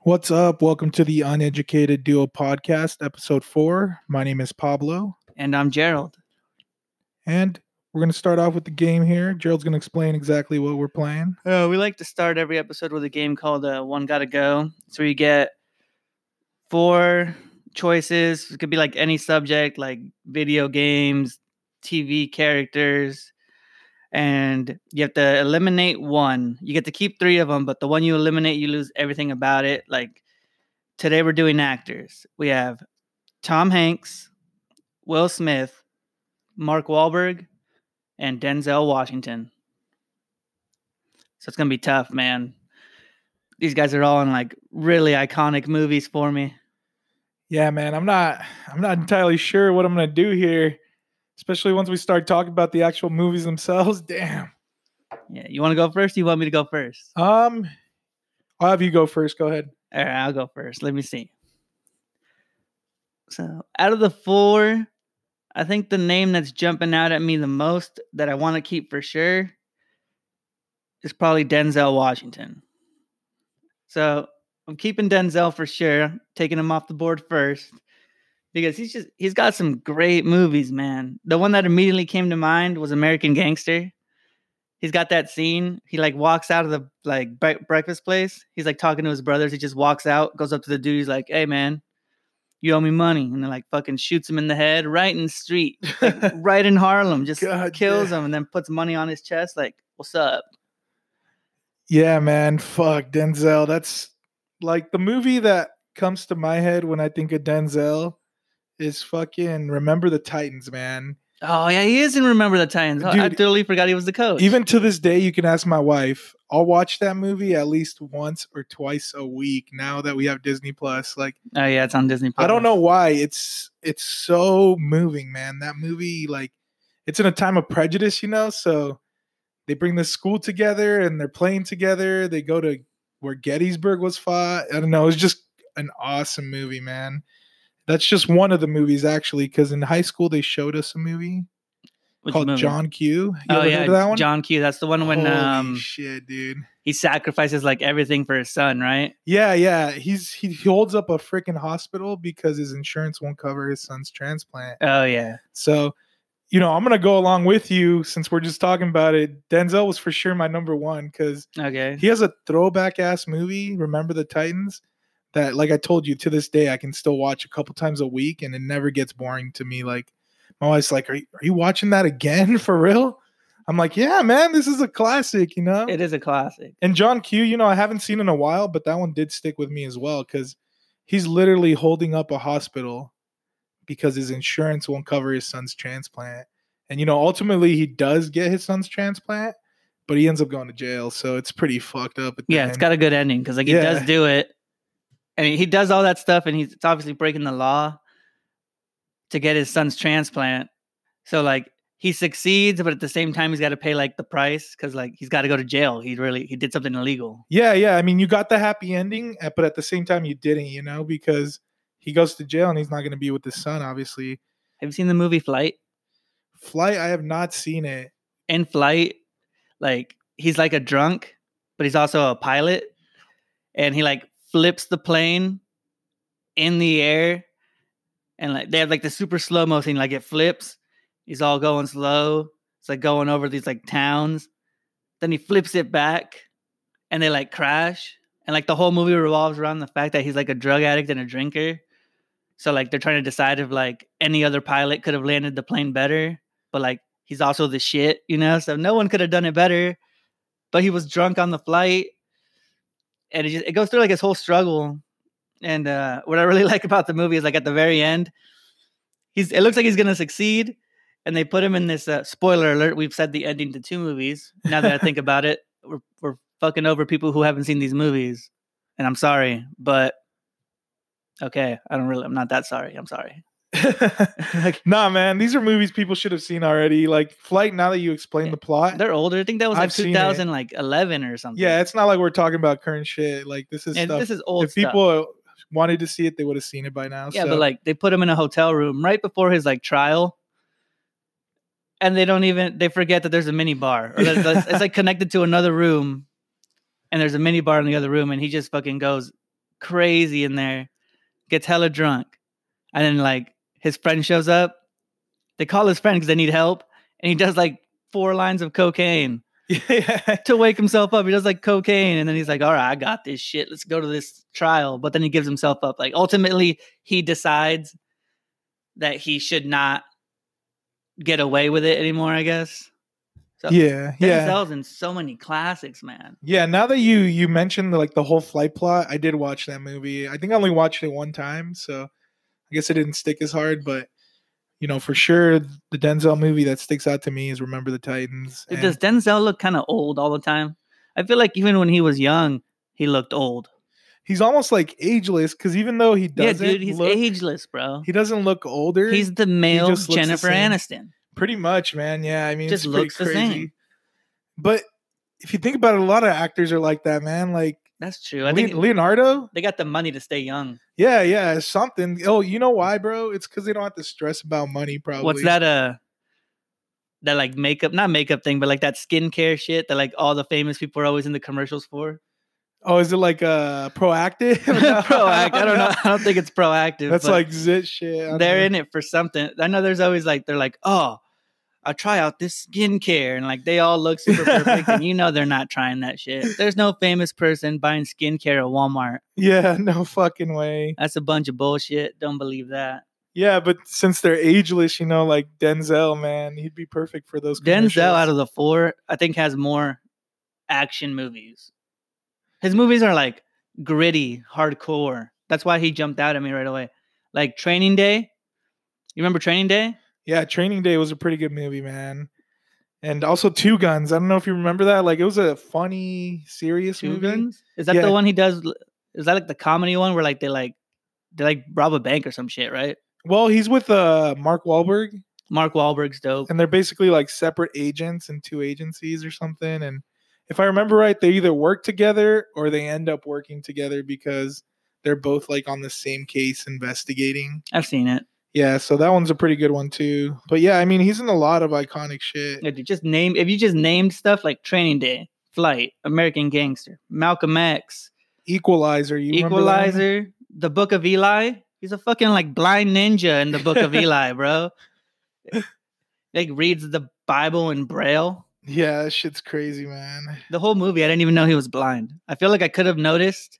What's up? Welcome to the Uneducated Duo Podcast, episode four. My name is Pablo, And I'm Gerald. and we're going to start off with the game here. Gerald's going to explain exactly what we're playing. Uh, we like to start every episode with a game called uh, One Gotta Go. So you get four choices. It could be like any subject, like video games, TV characters. And you have to eliminate one. You get to keep three of them, but the one you eliminate, you lose everything about it. Like today, we're doing actors. We have Tom Hanks, Will Smith, Mark Wahlberg, and Denzel Washington. So it's gonna be tough, man. These guys are all in like really iconic movies for me. Yeah, man, I'm not I'm not entirely sure what I'm to do here, especially once we start talking about the actual movies themselves. Damn. Yeah, you want to go first? Or you want me to go first? Um I'll have you go first. Go ahead. All right, I'll go first. Let me see. So, out of the four, I think the name that's jumping out at me the most that I want to keep for sure is probably Denzel Washington. So, I'm keeping Denzel for sure, taking him off the board first because he's just he's got some great movies, man. The one that immediately came to mind was American Gangster. He's got that scene. He like walks out of the like bre- breakfast place. He's like talking to his brothers. He just walks out, goes up to the dude. He's like, "Hey, man, you owe me money," and then like fucking shoots him in the head right in the street, like, right in Harlem. Just God kills damn. him and then puts money on his chest. Like, "What's up?" Yeah, man. Fuck Denzel. That's like the movie that comes to my head when I think of Denzel is fucking Remember the Titans, man. Oh yeah, he is in Remember the Titans. Oh, I totally forgot he was the coach. Even to this day, you can ask my wife. I'll watch that movie at least once or twice a week now that we have Disney Plus. Like oh yeah, it's on Disney. Plus. I don't know why it's it's so moving, man. That movie, like, it's in a time of prejudice, you know. So they bring the school together and they're playing together. They go to where Gettysburg was fought. I don't know. It's just an awesome movie, man. That's just one of the movies, actually, because in high school they showed us a movie Which called movie? John Q. You Oh ever yeah, heard of that one? John Q. That's the one when Holy um shit, dude. he sacrifices like everything for his son, right? Yeah, yeah. He's he, he holds up a freaking hospital because his insurance won't cover his son's transplant. Oh yeah. So, you know, I'm gonna go along with you since we're just talking about it. Denzel was for sure my number one because Okay. he has a throwback ass movie. Remember the Titans? That, like I told you, to this day I can still watch a couple times a week, and it never gets boring to me. Like my wife's like, "Are you, are you watching that again for real?" I'm like, "Yeah, man, this is a classic," you know. It is a classic. And John Q, you know, I haven't seen in a while, but that one did stick with me as well because he's literally holding up a hospital because his insurance won't cover his son's transplant. And you know, ultimately he does get his son's transplant, but he ends up going to jail. So it's pretty fucked up. At the Yeah, it's end. got a good ending because like he does do it, and he, he does all that stuff, and he's obviously breaking the law to get his son's transplant. So like he succeeds, but at the same time he's got to pay like the price because like he's got to go to jail. He really he did something illegal. yeah, yeah. I mean, you got the happy ending, uh, but at the same time you didn't, you know, because he goes to jail and he's not going to be with his son. Obviously, Have you seen the movie Flight? Flight. I have not seen it. in flight, like he's like a drunk, but he's also a pilot, and he like flips the plane in the air, and like they have like the super slow mo motion, like it flips. He's all going slow. It's like going over these like towns. Then he flips it back, and they like crash, and like the whole movie revolves around the fact that he's like a drug addict and a drinker. So like they're trying to decide if like any other pilot could have landed the plane better, but like he's also the shit, you know. So no one could have done it better. But he was drunk on the flight, and it just it goes through like his whole struggle. And uh, what I really like about the movie is like at the very end, he's it looks like he's gonna succeed, and they put him in this uh, spoiler alert. We've said the ending to two movies. Now that I think about it, we're we're fucking over people who haven't seen these movies, and I'm sorry, but okay, I don't really, I'm not that sorry. I'm sorry. Like, nah, man, these are movies people should have seen already. Like Flight. Now that you explain Yeah, the plot, they're older. I think that was like I've seen it. 2011 or something. yeah, it's not like we're talking about current shit. Like this is and stuff. this is old if stuff. people wanted to see it, they would have seen it by now. Yeah, so. but like they put him in a hotel room right before his like trial. and they don't even they forget that there's a mini bar or that, that it's like connected to another room and there's a mini bar in the other room and he just fucking goes crazy in there gets hella drunk and then like his friend shows up they call his friend because they need help and he does like four lines of cocaine yeah. to wake himself up he does like cocaine and then he's like all right i got this shit let's go to this trial but then he gives himself up like ultimately he decides that he should not get away with it anymore i guess so Yeah. Yeah. Denzel's in so many classics, man. Yeah, now that you you mentioned like the whole flight plot, I did watch that movie. I think I only watched it one time, so I guess it didn't stick as hard. But you know, for sure, the Denzel movie that sticks out to me is Remember the Titans. And- Does Denzel look kind of old all the time? I feel like even when he was young, he looked old. he's almost like ageless because even though he doesn't, dude, he's look, ageless, bro. he doesn't look older. He's the male looks the Jennifer. Aniston. pretty much, man. Yeah, I mean, Just looks the crazy. same. But if you think about it, a lot of actors are like that, man. Like That's true. I Le- think Leonardo. they got the money to stay young. Yeah, yeah, something. Oh, you know why, bro? It's because they don't have to stress about money. Probably. What's that? Uh, that like makeup, not makeup thing, but like that skincare shit that like all the famous people are always in the commercials for. Oh, is it like uh Proactiv? Proactiv. I don't know. I don't think it's Proactiv. That's like zit shit. I they're know. in it for something. I know there's always like they're like, oh, I'll try out this skincare, and like they all look super perfect, and you know they're not trying that shit. There's no famous person buying skincare at Walmart. Yeah, no fucking way. That's a bunch of bullshit. Don't believe that. Yeah, but since they're ageless, you know, like Denzel, man, he'd be perfect for those. Denzel out of the four, I think, has more action movies. His movies are like gritty, hardcore. That's why he jumped out at me right away. Like Training Day. You remember Training Day? Yeah, Training Day was a pretty good movie, man. And also Two Guns. I don't know if you remember that. Like it was a funny, serious Two movie. Guns. Is that Yeah. the one he does? Is that like the comedy one where like they like they like rob a bank or some shit, right? Well, he's with uh Mark Wahlberg, Mark Wahlberg's dope. and they're basically like separate agents in two agencies or something. And if I remember right, they either work together or they end up working together because they're both like on the same case investigating. I've seen it. Yeah, so that one's a pretty good one too. But yeah, I mean, he's in a lot of iconic shit. Yeah, dude, just name if you just named stuff like Training Day, Flight, American Gangster, Malcolm X, Equalizer, you remember? Equalizer, The Book of Eli. He's a fucking like blind ninja in the Book of Eli, bro. Like reads the Bible in Braille. Yeah, that shit's crazy, man. The whole movie, I didn't even know he was blind. I feel like I could have noticed,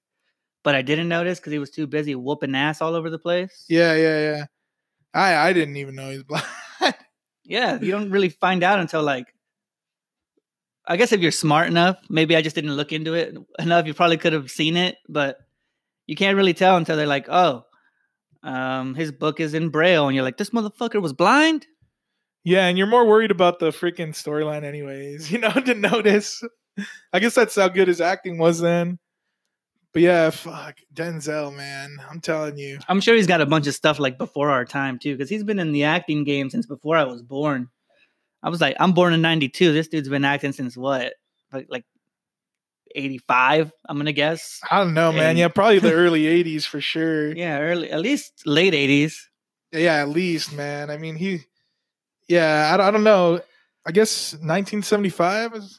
but I didn't notice because he was too busy whooping ass all over the place. Yeah, yeah, yeah. I I didn't even know he's blind. Yeah, you don't really find out until like. I guess if you're smart enough, maybe I just didn't look into it enough. You probably could have seen it, but you can't really tell until they're like, "Oh, um, his book is in braille," and you're like, "This motherfucker was blind." yeah, and you're more worried about the freaking storyline, anyways. You know, to notice. I guess that's how good his acting was then. But yeah, fuck Denzel, man. I'm telling you. I'm sure he's got a bunch of stuff like before our time too, because he's been in the acting game since before I was born. I was like, I'm born in '92. This dude's been acting since what, like like '85? I'm gonna guess. I don't know, man. And- Yeah, probably the early '80s for sure. Yeah, early, at least late '80s. Yeah, at least, man. I mean, he. Yeah, I, don't- I don't know. I guess 1975. Is,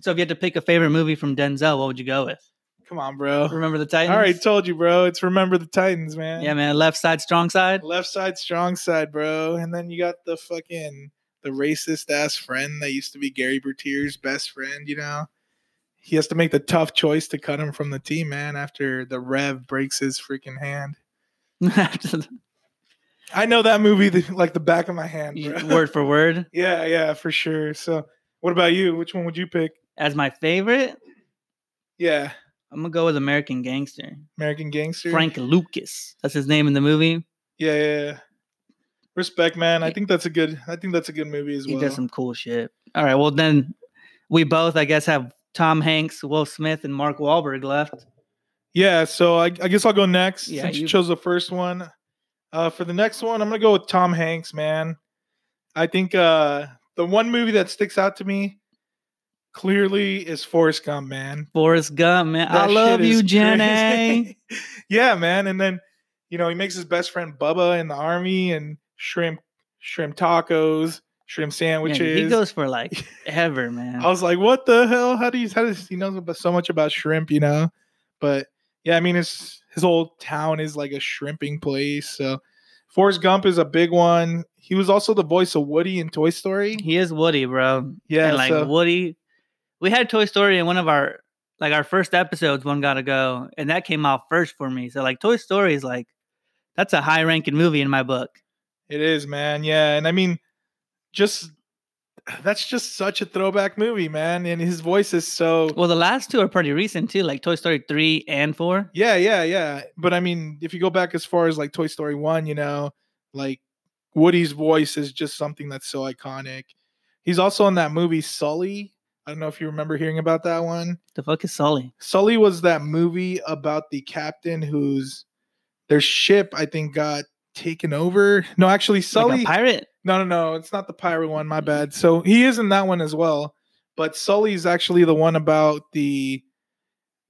So if you had to pick a favorite movie from Denzel, what would you go with? Come on, bro. Remember the I Titans? already told you, bro. It's remember the Titans, man. yeah, man. Left side, strong side. Left side, strong side, bro. And then you got the fucking the racist ass friend that used to be Gary Bertier's best friend. You know, he has to make the tough choice to cut him from the team, man. After the Rev breaks his freaking hand. I know that movie the, like the back of my hand, bro. Word for word. Yeah, yeah, for sure. So, what about you? Which one would you pick? As my favorite, Yeah, I'm gonna go with American Gangster. American Gangster. Frank Lucas. That's his name in the movie. Yeah, yeah. yeah. Respect, man. I think that's a good. I think that's a good movie as He well. does some cool shit. All right. Well, then we both, I guess, have Tom Hanks, Will Smith, and Mark Wahlberg left. Yeah, so I, I guess I'll go next Yeah, since you you- chose the first one. Uh, for the next one, I'm gonna go with Tom Hanks, man. I think uh, the one movie that sticks out to me clearly is Forrest Gump, man. Forrest Gump, man. I love you, Jenny. yeah, man. And then you know he makes his best friend Bubba in the army and shrimp shrimp tacos, shrimp sandwiches. he goes for like ever, man. I was like, what the hell? How do you how does he knows so much about shrimp, you know? But yeah, I mean his his whole town is like a shrimping place. So Forrest Gump is a big one. He was also the voice of Woody in Toy Story. He is Woody, bro. Yeah, and like so- Woody, we had Toy Story in one of our like our first episodes. One gotta go, and that came out first for me. So like Toy Story is like that's a high ranking movie in my book. It is, man. Yeah, and I mean, just that's just such a throwback movie, man. And his voice is so Well, the last two are pretty recent too, like Toy Story three and four. yeah, yeah, yeah. But I mean, if you go back as far as like Toy Story one, you know, like Woody's voice is just something that's so iconic. He's also in that movie Sully. I don't know if you remember hearing about that one. The fuck is Sully? Sully was that movie about the captain whose their ship, I think, got taken over. No, actually, Sully. Like pirate? No, no, no. It's not the pirate one. My mm. bad. So he is in that one as well. But Sully's actually the one about the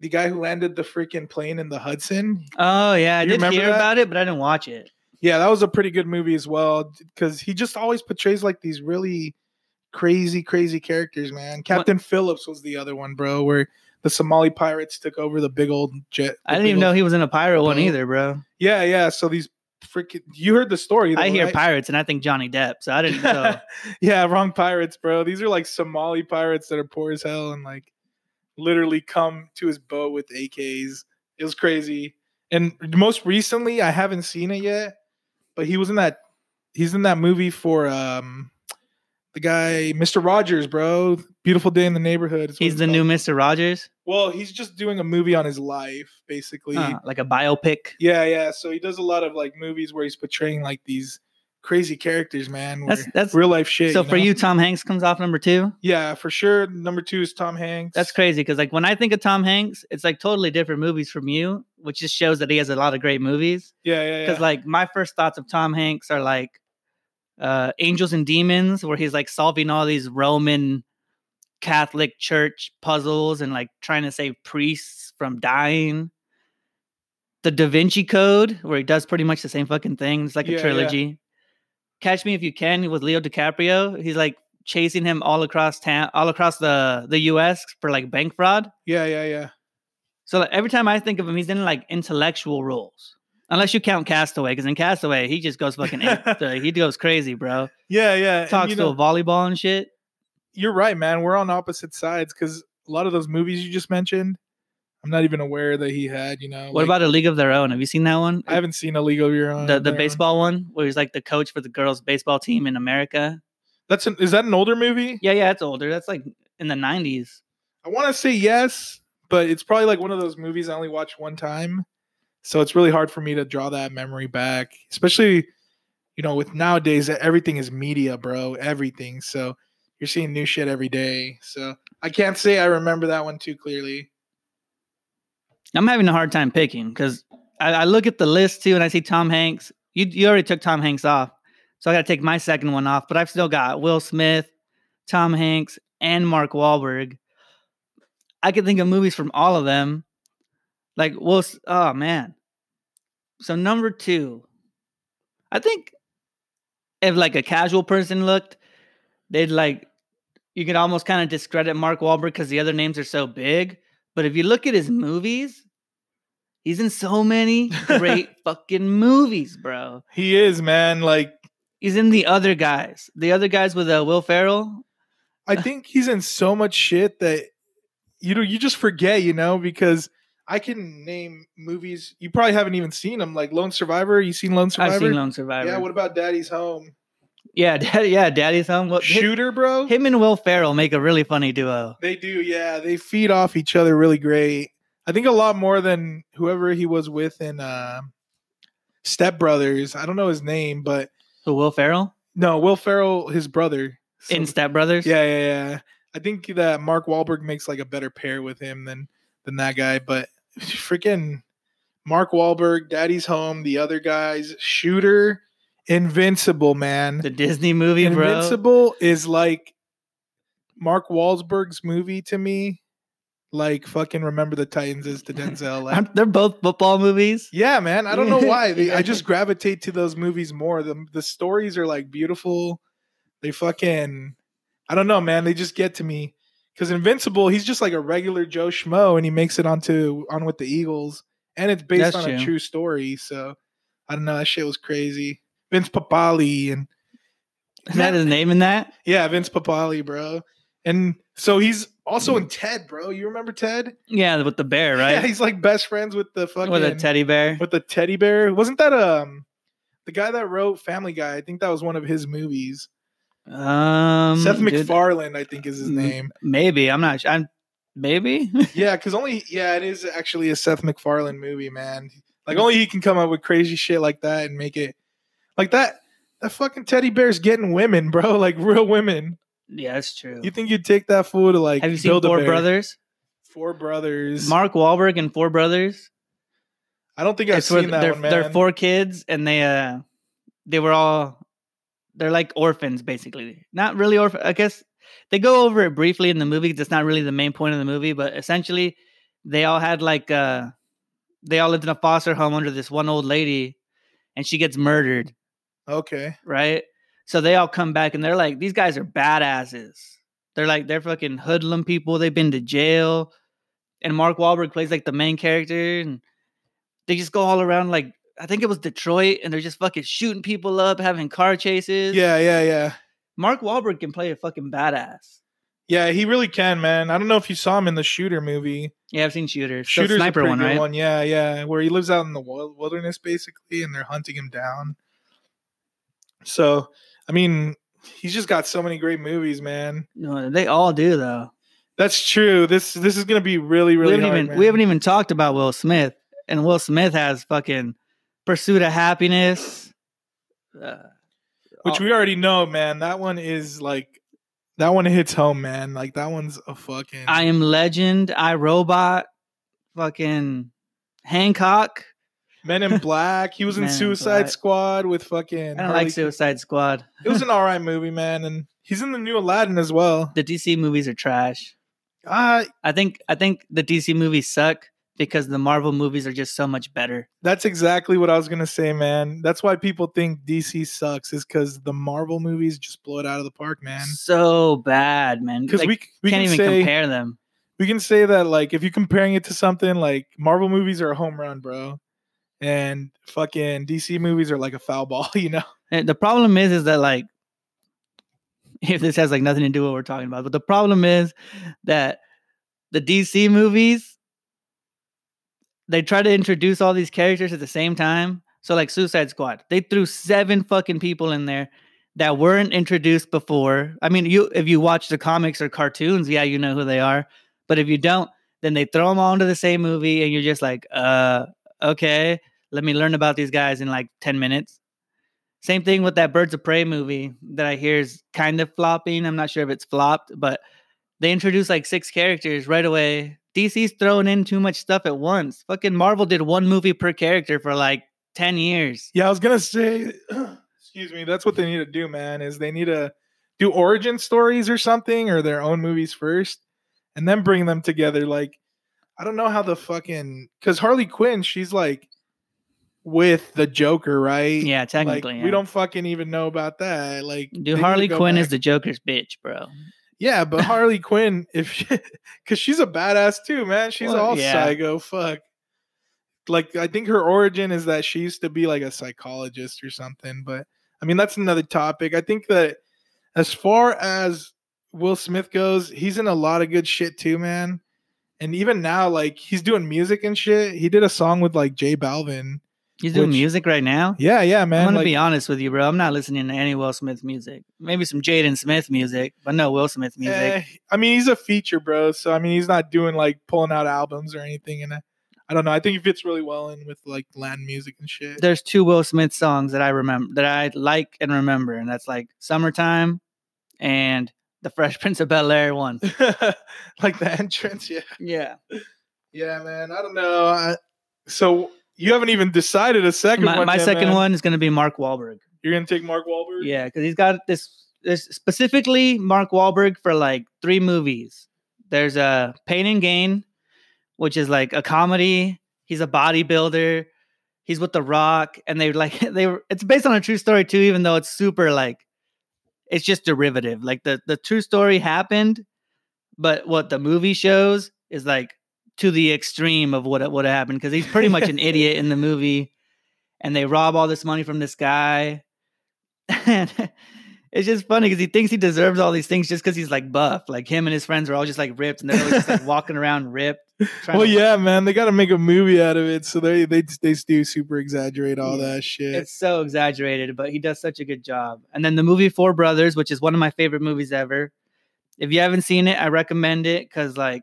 the guy who landed the freaking plane in the Hudson. Oh yeah, I did hear that? about it, but I didn't watch it. Yeah, that was a pretty good movie as well because he just always portrays like these really crazy, crazy characters, man. Captain Phillips was the other one, bro, where the Somali pirates took over the big old jet. I didn't even know he was in a pirate one either, bro. Yeah, yeah. So these freaking you heard the story. I hear right? pirates and I think Johnny Depp, so I didn't know. yeah, wrong pirates, bro. These are like Somali pirates that are poor as hell and like literally come to his boat with AKs. It was crazy. And most recently, I haven't seen it yet, but he was in that. He's in that movie for um the guy, Mr. Rogers, bro. Beautiful day in the neighborhood. He's the new. Mister Rogers, Well, he's just doing a movie on his life, basically. Uh, like a biopic. Yeah, yeah. So he does a lot of like movies where he's portraying like these crazy characters, man. That's that's real life shit. so for know? you. Tom Hanks comes off number two. Yeah, for sure. Number two is Tom Hanks. That's crazy because like when I think of Tom Hanks, it's like totally different movies from you, which just shows that he has a lot of great movies. Yeah, yeah, yeah. Because like my first thoughts of Tom Hanks are like uh Angels and Demons, where he's like solving all these Roman Catholic Church puzzles and like trying to save priests from dying. The Da Vinci Code, where he does pretty much the same fucking thing. It's like Yeah, a yeah. trilogy. Catch Me If You Can with Leo DiCaprio. He's like chasing him all across town, all across the the U.S. for like bank fraud. yeah, yeah, yeah. So like, every time I think of him, he's in like intellectual roles. Unless you count Castaway, because in Castaway he just goes fucking he goes crazy, bro. Yeah, yeah. Talks to know, a volleyball and shit. you're right, man. We're on opposite sides because a lot of those movies you just mentioned, I'm not even aware that he had. You know, What like, about a League of Their Own? Have you seen that one? I haven't seen a League of Your Own. the the baseball one where he's like the coach for the girls baseball team in America. That's an, is that an older movie? Yeah, yeah, it's older. That's like in the nineties. I want to say yes, but it's probably like one of those movies I only watched one time, so it's really hard for me to draw that memory back. Especially, you know, with nowadays that everything is media, bro. Everything. So you're seeing new shit every day. So I can't say I remember that one too clearly. I'm having a hard time picking because I, I look at the list too and I see Tom Hanks. You you already took Tom Hanks off, so I got to take my second one off. But I've still got Will Smith, Tom Hanks, and Mark Wahlberg. I can think of movies from all of them. Like Will. Oh man. So number two, I think if like a casual person looked, they'd like you could almost kind of discredit Mark Wahlberg because the other names are so big. But if you look at his movies, he's in so many great fucking movies, bro. He is, man. Like He's in the other guys. The other guys with uh, Will Ferrell. I think he's in so much shit that you know you just forget, you know, because I can name movies you probably haven't even seen them, like Lone Survivor. You seen Lone Survivor? I've seen Lone Survivor. Yeah. What about Daddy's Home? yeah, Daddy, yeah, Daddy's Home. Well, Shooter, bro. him and Will Ferrell make a really funny duo. They do, yeah. They feed off each other really great. I think a lot more than whoever he was with in uh, Step Brothers. I don't know his name, but Who Will Ferrell no, Will Ferrell, his brother. So- in Step Brothers. yeah, yeah, yeah. I think that Mark Wahlberg makes like a better pair with him than than that guy. But freaking Mark Wahlberg, Daddy's Home, the other guys, Shooter, Invincible, man. the Disney movie, bro. Invincible is like Mark Wahlberg's movie to me. Like fucking Remember the Titans is to Denzel. Like, They're both football movies. yeah, man. I don't know why. They, I just gravitate to those movies more. The the stories are like beautiful. they fucking I don't know, man. They just get to me because Invincible, he's just like a regular Joe schmo, and he makes it onto on with the Eagles, and it's based That's on a true. true story. So I don't know. That shit was crazy. Vince Papale and Isn't that his name in that? yeah, Vince Papale, bro. And so he's also in Ted, bro. You remember Ted? Yeah, with the bear, right? Yeah, he's like best friends with the fucking with a teddy bear. with the teddy bear. Wasn't that um the guy that wrote Family Guy? I think that was one of his movies. Um, Seth MacFarlane, I think is his name. Maybe I'm not. sure. I'm maybe. Yeah, because only yeah, it is actually a Seth MacFarlane movie, man. Like only he can come up with crazy shit like that and make it like that. That fucking teddy bear's getting women, bro. Like real women. yeah, that's true. You think you'd take that fool to like Have you seen Four? Brothers? Four brothers. Mark Wahlberg and Four Brothers. I don't think I've It's seen that they're, one, man. they're four kids, and they uh, they were all they're like orphans, basically. Not really orphan. I guess they go over it briefly in the movie. It's not really the main point of the movie, but essentially, they all had like uh, they all lived in a foster home under this one old lady, and she gets murdered. Okay. right? So they all come back and they're like, these guys are badasses. They're like, they're fucking hoodlum people. They've been to jail. And Mark Wahlberg plays like the main character. And they just go all around like, I think it was Detroit. And they're just fucking shooting people up, having car chases. Yeah, yeah, yeah. Mark Wahlberg can play a fucking badass. Yeah, he really can, man. I don't know if you saw him in the Shooter movie. Yeah, I've seen Shooters. The sniper one, right? one. Yeah, yeah, where he lives out in the wilderness basically, and they're hunting him down. So, I mean, he's just got so many great movies, man. No, they all do though. That's true. This this is gonna be really really we haven't hard, even we haven't even talked about Will Smith, and Will Smith has fucking Pursuit of Happiness. Uh, which oh, we already know, man. That one is like that one hits home, man. Like that one's a fucking. I am Legend, I Robot, fucking Hancock. Men in Black. He was in Suicide Black. Squad with fucking. I don't Harley like Suicide Squad. It was an alright movie, man, and he's in the new Aladdin as well. The DC movies are trash. Uh I think I think the DC movies suck because the Marvel movies are just so much better. That's exactly what I was gonna say, man. That's why people think DC sucks, is because the Marvel movies just blow it out of the park, man. So bad, man. Because Like, we we can't can even say compare them. we can say that like if you're comparing it to something like Marvel movies are a home run, bro, and fucking DC movies are like a foul ball, you know? And the problem is, is that like, if this has like nothing to do with what we're talking about, but the problem is that the DC movies, they try to introduce all these characters at the same time. So like Suicide Squad, they threw seven fucking people in there that weren't introduced before. I mean, you if you watch the comics or cartoons, yeah, you know who they are. But if you don't, then they throw them all into the same movie, and you're just like, uh, okay, let me learn about these guys in like ten minutes. Same thing with that Birds of Prey movie that I hear is kind of flopping. I'm not sure if it's flopped, but they introduced like six characters right away. DC's throwing in too much stuff at once. Fucking Marvel did one movie per character for like 10 years. Yeah, I was gonna say, excuse me, that's what they need to do, man. Is they need to do origin stories or something, or their own movies first, and then bring them together. Like, I don't know how the fucking because Harley Quinn, she's like with the Joker, right? Yeah, Like, technically. we don't fucking even know about that. Like, Dude, Harley Quinn is the Joker's bitch, bro. Yeah, but Harley Quinn, if because she's a badass too, man. She's Well, all yeah. psycho. Fuck. Like, I think her origin is that she used to be like a psychologist or something. But I mean, that's another topic. I think that as far as Will Smith goes, he's in a lot of good shit too, man. And even now, like he's doing music and shit. He did a song with like J Balvin. He's doing Which- music right now. Yeah, yeah, man. I'm gonna like, be honest with you, bro. I'm not listening to any Will Smith music. Maybe some Jaden Smith music, but no Will Smith music. eh, I mean, he's a feature, bro. So I mean, he's not doing like pulling out albums or anything. And I, I don't know. I think he fits really well in with like Latin music and shit. There's two Will Smith songs that I remember that I like and remember, and that's like "Summertime" and the Fresh Prince of Bel Air one. like the entrance, yeah, Yeah, yeah, man. I don't know. I, so you haven't even decided a second my, one. my yet, second man. one is gonna be Mark Wahlberg. You're gonna take Mark Wahlberg. Yeah, because he's got this, this specifically Mark Wahlberg for like three movies. There's a Pain and Gain, which is like a comedy. He's a bodybuilder. He's with The Rock, and they like they were. It's based on a true story too, even though it's super like it's just derivative. Like the the true story happened, but what the movie shows is like to the extreme of what what happened because he's pretty much an idiot in the movie, and they rob all this money from this guy, and it's just funny because he thinks he deserves all these things just because he's like buff. Like him and his friends are all just like ripped, and they're just like walking around ripped. Well, to- yeah, man, they got to make a movie out of it, so they they they do super exaggerate all Yeah. that shit. It's so exaggerated, but he does such a good job. And then the movie Four Brothers, which is one of my favorite movies ever. If you haven't seen it, I recommend it because like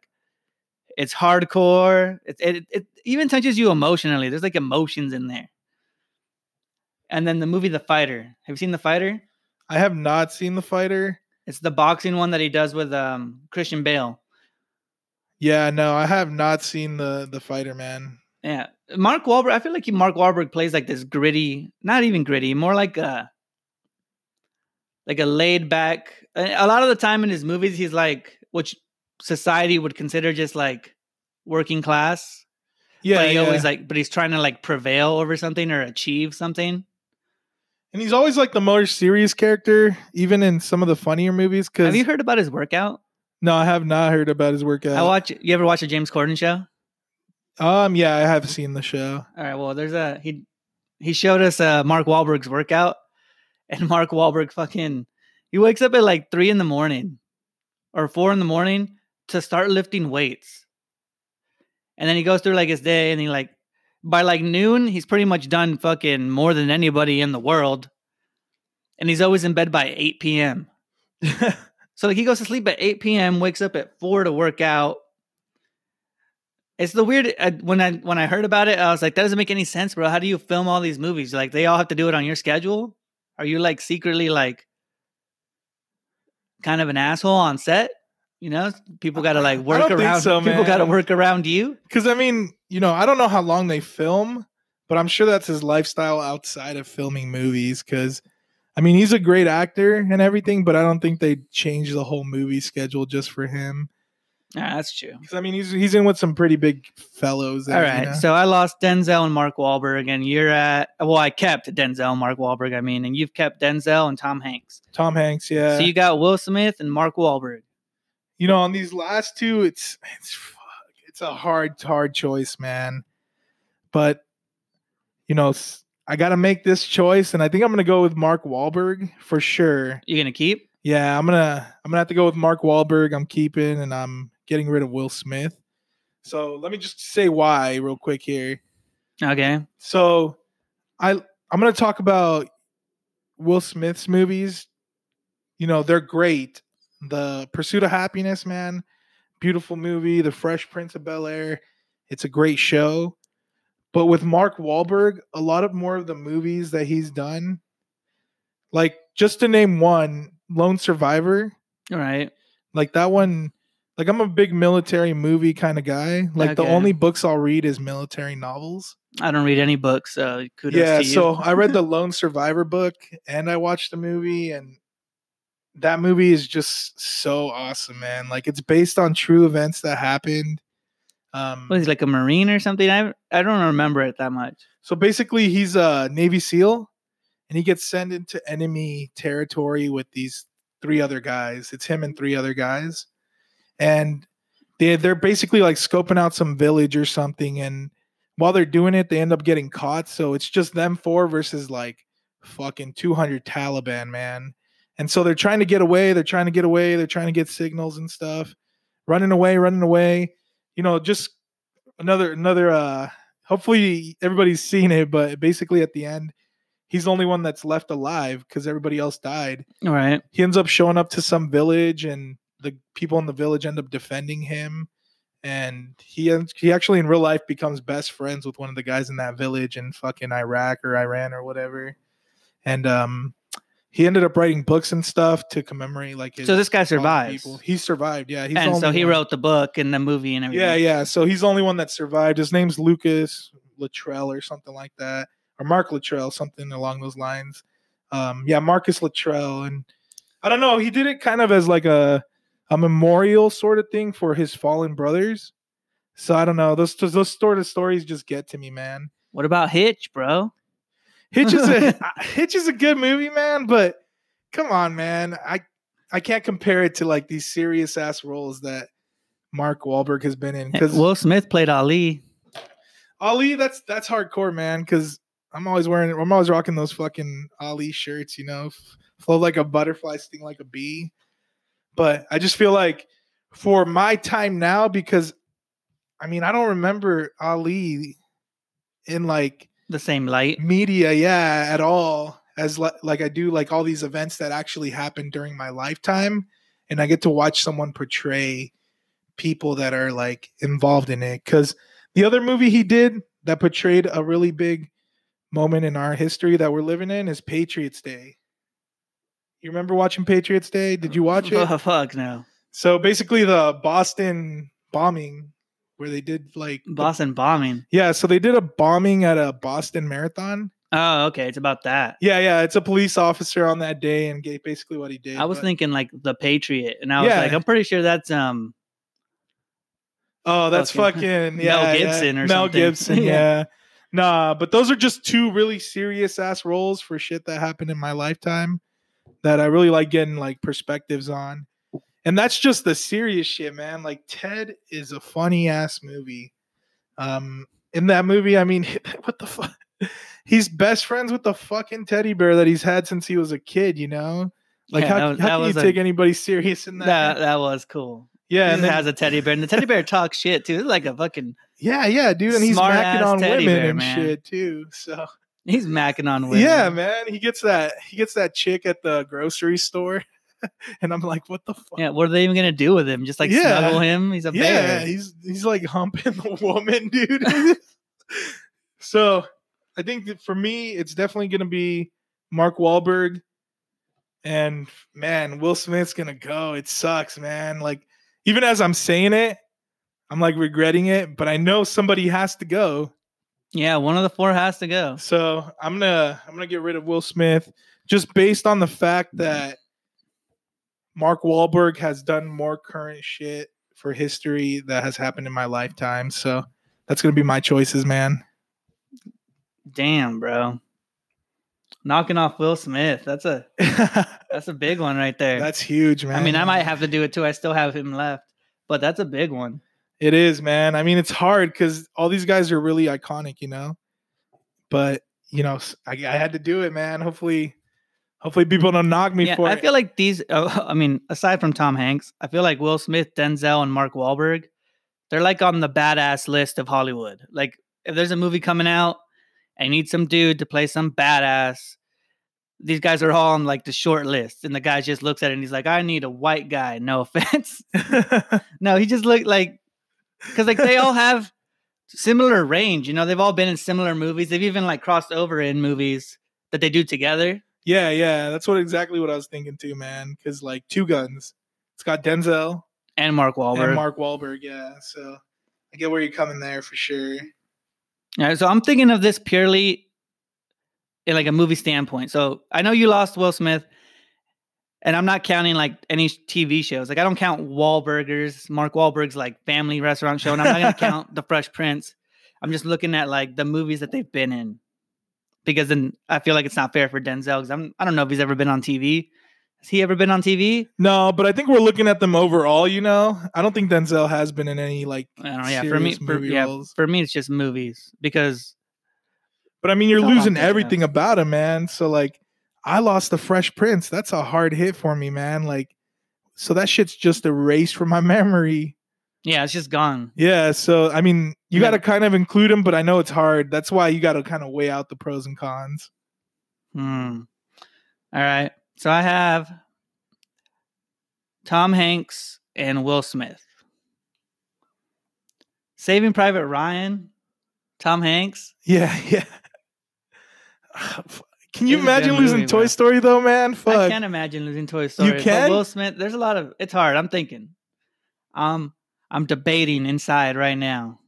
it's hardcore. It, it it even touches you emotionally. There's like emotions in there. And then the movie The Fighter. Have you seen The Fighter? I have not seen the fighter. It's the boxing one that he does with um Christian Bale. Yeah, no, I have not seen the the fighter, man. Yeah, Mark Wahlberg. I feel like he, Mark Wahlberg plays like this gritty, not even gritty, more like a like a laid back. A lot of the time in his movies, he's like which society would consider just like working class. Yeah, but he yeah. always like, but he's trying to like prevail over something or achieve something. and he's always like the more serious character, even in some of the funnier movies. Because Have you heard about his workout? no, I have not heard about his workout. I watch. You ever watch a James Corden show? um, yeah, I have seen the show. All right. Well, there's a he. He showed us uh, Mark Wahlberg's workout, and Mark Wahlberg fucking he wakes up at like three in the morning or four in the morning to start lifting weights, and then he goes through like his day, and he like by like noon he's pretty much done fucking more than anybody in the world, and he's always in bed by eight p.m. So like he goes to sleep at 8 p.m., wakes up at four to work out. It's the weird uh, when I when I heard about it, I was like, that doesn't make any sense, bro. How do you film all these movies? Like they all have to do it on your schedule? Are you like secretly like kind of an asshole on set? You know, people got to like work around. so, people got to work around you. Because I mean, you know, I don't know how long they film, but I'm sure that's his lifestyle outside of filming movies. Because I mean, he's a great actor and everything, but I don't think they changed the whole movie schedule just for him. Ah, that's true. Because I mean, he's he's in with some pretty big fellows. All right, you know? so I lost Denzel and Mark Wahlberg, and you're at well, I kept Denzel and Mark Wahlberg. I mean, and you've kept Denzel and Tom Hanks. Tom Hanks, yeah. So you got Will Smith and Mark Wahlberg. You know, on these last two, it's it's fuck, it's a hard hard choice, man. But you know, I got to make this choice, and I think I'm gonna go with Mark Wahlberg for sure. You gonna keep? Yeah, I'm gonna I'm gonna have to go with Mark Wahlberg. I'm keeping, and I'm getting rid of Will Smith. So let me just say why real quick here. Okay. So I I'm gonna talk about Will Smith's movies. You know, they're great. The Pursuit of Happiness, man, beautiful movie. The Fresh Prince of Bel Air, it's a great show. But with Mark Wahlberg, a lot of more of the movies that he's done, like just to name one, Lone Survivor, All right. like that one. Like I'm a big military movie kind of guy. Like the only books I'll read is military novels. I don't read any books, so kudos yeah so i read the lone survivor book and i watched the movie and that movie is just so awesome man. Like it's based on true events that happened um was he like a marine or something? I I don't remember it that much. so basically he's a navy seal and he gets sent into enemy territory with these three other guys. It's him and three other guys. And they they're basically like scoping out some village or something and while they're doing it they end up getting caught. So it's just them four versus like fucking 200 taliban man and so they're trying to get away they're trying to get away they're trying to get signals and stuff. Running away running away. You know just another another uh hopefully everybody's seen it but basically at the end he's the only one that's left alive because everybody else died. All right. he ends up showing up to some village and the people in the village end up defending him. And he he actually in real life becomes best friends with one of the guys in that village in fucking Iraq or Iran or whatever. And um he ended up writing books and stuff to commemorate like his So this guy survived he survived yeah he's and so he one. wrote the book and the movie and everything. Yeah, yeah. So he's the only one that survived. His name's Lucas Luttrell or something like that, or Mark Luttrell, something along those lines. Um, yeah, Marcus Luttrell, and I don't know. He did it kind of as like a a memorial sort of thing for his fallen brothers. So I don't know. Those those sort of stories just get to me, man. What about Hitch, bro? Hitch is a Hitch is a good movie, man, but come on, man. I I can't compare it to like these serious ass roles that Mark Wahlberg has been in because Will Smith played Ali. Ali, that's that's hardcore, man. Because I'm always wearing, I'm always rocking those fucking Ali shirts, you know, flow like a butterfly, sting like a bee. But I just feel like for my time now, because I mean, I don't remember Ali in like The same light. media, yeah, at all as li- like I do like all these events that actually happen during my lifetime, and I get to watch someone portray people that are like involved in it. Because the other movie he did that portrayed a really big moment in our history that we're living in is Patriots Day. You remember watching Patriots Day? Did you watch it? Oh, fuck no. So basically, the Boston bombing, where they did like the- Boston bombing. yeah, so they did a bombing at a Boston marathon. Oh, okay. It's about that. Yeah, yeah, it's a police officer on that day, and basically what he did. I was but- thinking like the Patriot, and I was Yeah. like, I'm pretty sure that's um. oh, that's fucking fucking, Mel yeah, yeah. Gibson or Mel something. Mel Gibson. Yeah. yeah. Nah, but those are just two really serious ass roles for shit that happened in my lifetime that I really like getting like perspectives on. And that's just the serious shit, man. Like Ted is a funny ass movie. Um, in that movie, I mean, what the fuck? He's best friends with the fucking teddy bear that he's had since he was a kid. You know, like Yeah, how, that how that can you a- take anybody serious in that? That that was cool. yeah, he and then, has a teddy bear, and the teddy bear talks shit too. It's like a fucking. yeah, yeah, dude, and he's macking on women bear, and man. shit too. So He's macking on women. yeah, man, he gets that he gets that chick at the grocery store, and I'm like, what the fuck? Yeah, what are they even gonna do with him? Just like Yeah. snuggle him? He's a Yeah, bear. he's he's like humping the woman, dude. so I think that for me, it's definitely gonna be Mark Wahlberg, and man, Will Smith's gonna go. It sucks, man. Like even as I'm saying it, I'm like regretting it, but I know somebody has to go. Yeah, one of the four has to go. So I'm gonna I'm gonna get rid of Will Smith just based on the fact that Mark Wahlberg has done more current shit for history that has happened in my lifetime. So that's gonna be my choices, man. Damn, bro. Knocking off Will Smith. That's a that's a big one right there. that's huge, man. I mean, I might have to do it too. I still have him left, but that's a big one. It is, man. I mean, it's hard because all these guys are really iconic, you know. But you know, I had to do it, man. Hopefully, hopefully people don't knock me Yeah, for I it. I feel like these. Uh, I mean, aside from Tom Hanks, I feel like Will Smith, Denzel, and Mark Wahlberg, they're like on the badass list of Hollywood. Like, if there's a movie coming out, I need some dude to play some badass. These guys are all on like the short list, and the guy just looks at it and he's like, "I need a white guy." No offense. no, he just looked like because like they all have similar range. You know, they've all been in similar movies. They've even like crossed over in movies that they do together. Yeah, yeah, that's what exactly what I was thinking too, man. Because like two guns, it's got Denzel And Mark Wahlberg. and Mark Wahlberg. Yeah, so I get where you're coming there for sure. All right, so I'm thinking of this purely in like a movie standpoint. So I know you lost Will Smith, and I'm not counting like any TV shows. Like I don't count Wahlburgers, Mark Wahlberg's like family restaurant show, and I'm not gonna count The Fresh Prince. I'm just looking at like the movies that they've been in, because then I feel like it's not fair for Denzel because I'm I don't know if he's ever been on TV. Has he ever been on TV? No, but I think we're looking at them overall. You know, I don't think Denzel has been in any like. I don't know. Yeah, for me, for, yeah, roles. for me, it's just movies because But I mean, you're That's all I'm losing thinking of. everything about him, man. So like, I lost the Fresh Prince. That's a hard hit for me, man. Like, so that shit's just erased from my memory. Yeah, it's just gone. Yeah. So I mean, you Yeah. got to kind of include him, but I know it's hard. That's why you got to kind of weigh out the pros and cons. Hmm. All right. So I have Tom Hanks and Will Smith. Saving Private Ryan, Tom Hanks. Yeah, yeah. Can you It was a good imagine losing movie, Toy bro. Story though, man? I can't imagine losing Toy Story. but can? Will Smith. There's a lot of. It's hard. I'm thinking. Um, I'm debating inside right now.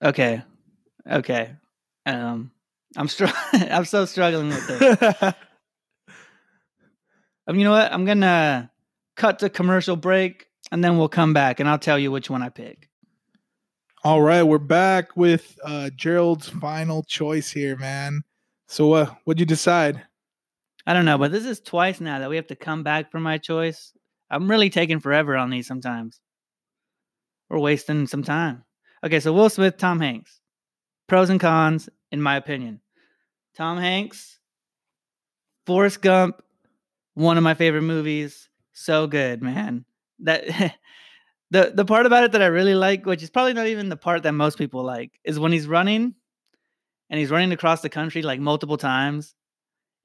Okay, okay. Um, I'm str- I'm so struggling with this. Um, you know what? I'm gonna cut to commercial break, and then we'll come back, and I'll tell you which one I pick. All right, we're back with uh Gerald's final choice here, man. So uh what'd you decide? I don't know, but this is twice now that we have to come back for my choice. I'm really taking forever on these sometimes. We're wasting some time. Okay, so Will Smith, Tom Hanks. Pros and cons, in my opinion. Tom Hanks, Forrest Gump, one of my favorite movies. So good, man. That the the part about it that I really like, which is probably not even the part that most people like, is when he's running and he's running across the country like multiple times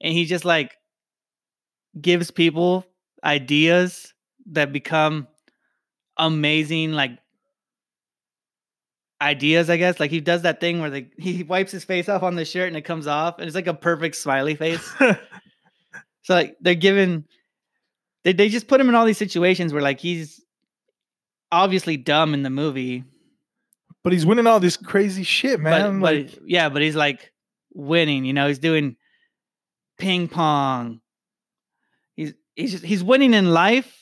and he just like gives people ideas that become amazing like ideas i guess like he does that thing where the, he wipes his face off on the shirt and it comes off and it's like a perfect smiley face. So like they're given they, they just put him in all these situations where like he's obviously dumb in the movie. But he's winning all this crazy shit, man. but like, yeah but he's like winning you know? He's doing ping pong. He's he's just, he's winning in life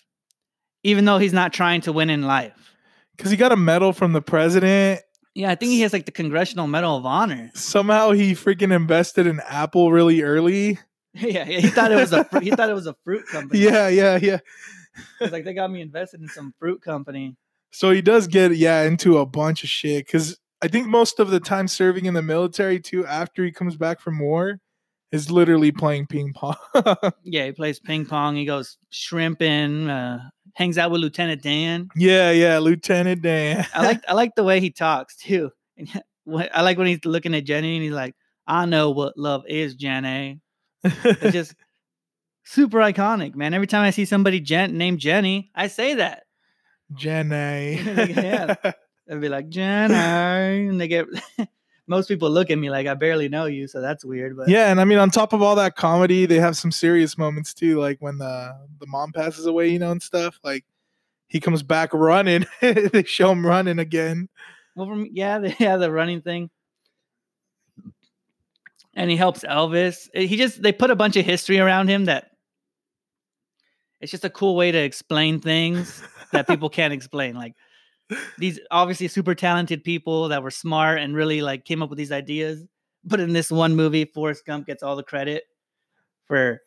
even though he's not trying to win in life because he got a medal from the president. yeah i think he has like the congressional medal of honor Somehow he freaking invested in Apple really early. yeah, yeah he thought it was a fr- he thought it was a fruit company Yeah, yeah, yeah. He's like they got me invested in some fruit company So he does get yeah into a bunch of shit because I think most of the time serving in the military too, after he comes back from war, is literally playing ping pong. yeah he plays ping pong he goes shrimping uh hangs out with lieutenant dan yeah, yeah, Lieutenant Dan. I like I like the way he talks too. And I like when he's looking at Jenny and he's like, "I know what love is, Jenny." It's just super iconic, man. Every time I see somebody Jen named Jenny, I say that. Jenny. Yeah. I'd be like Jenny, and they get. Most people look at me like I barely know you, so that's weird. But Yeah, and I mean, on top of all that comedy, they have some serious moments too, like when the the mom passes away, you know, and stuff. Like he comes back running. they show him running again. well, from yeah, the, yeah, the running thing. And he helps Elvis. Eh, He just they put a bunch of history around him that it's just a cool way to explain things that people can't explain. Like these obviously super talented people that were smart and really like came up with these ideas. But in this one movie, Forrest Gump gets all the credit for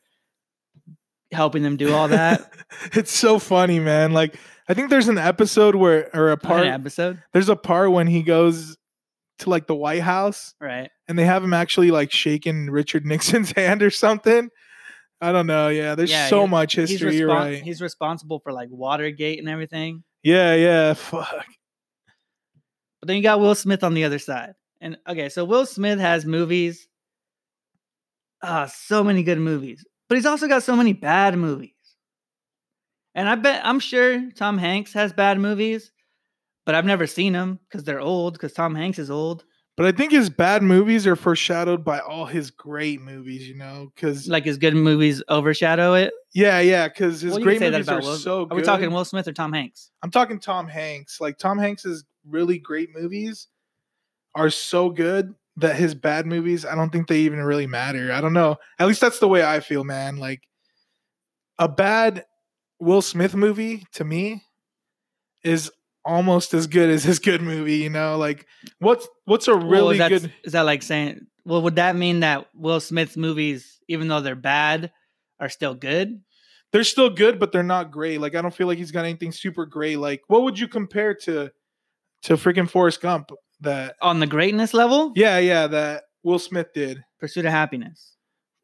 helping them do all that. it's so funny, man. Like I think there's an episode where or a Part episode, there's a part when he goes to like the White House right? and they have him actually like shaking Richard Nixon's hand or something. I don't know. Yeah, there's Yeah, so much history. You're right. he's responsible for like Watergate and everything. Yeah, yeah. Fuck. But then you got Will Smith on the other side. And okay, so Will Smith has movies. Ah, so many good movies. But he's also got so many bad movies. And I bet I'm sure Tom Hanks has bad movies, but I've never seen them because they're old, because Tom Hanks is old. But I think his bad movies are foreshadowed by all his great movies, you know? Because, Like his good movies overshadow it. Yeah, yeah, because his Well, great movies are Will- so Are we talking Will Smith or Tom Hanks? I'm talking Tom Hanks. Like, Tom Hanks's really great movies are so good that his bad movies, I don't think they even really matter. I don't know. At least that's the way I feel, man. Like, a bad Will Smith movie to me is almost as good as his good movie, you know? Like, what's what's a Well, really that, good. Is that like saying, well, would that mean that Will Smith's movies, even though they're bad, are still good? they're still good, but they're not great. Like I don't feel like he's got anything super great. Like what would you compare to to freaking Forrest Gump? That On the greatness level, yeah, yeah, that Will Smith did. Pursuit of Happiness.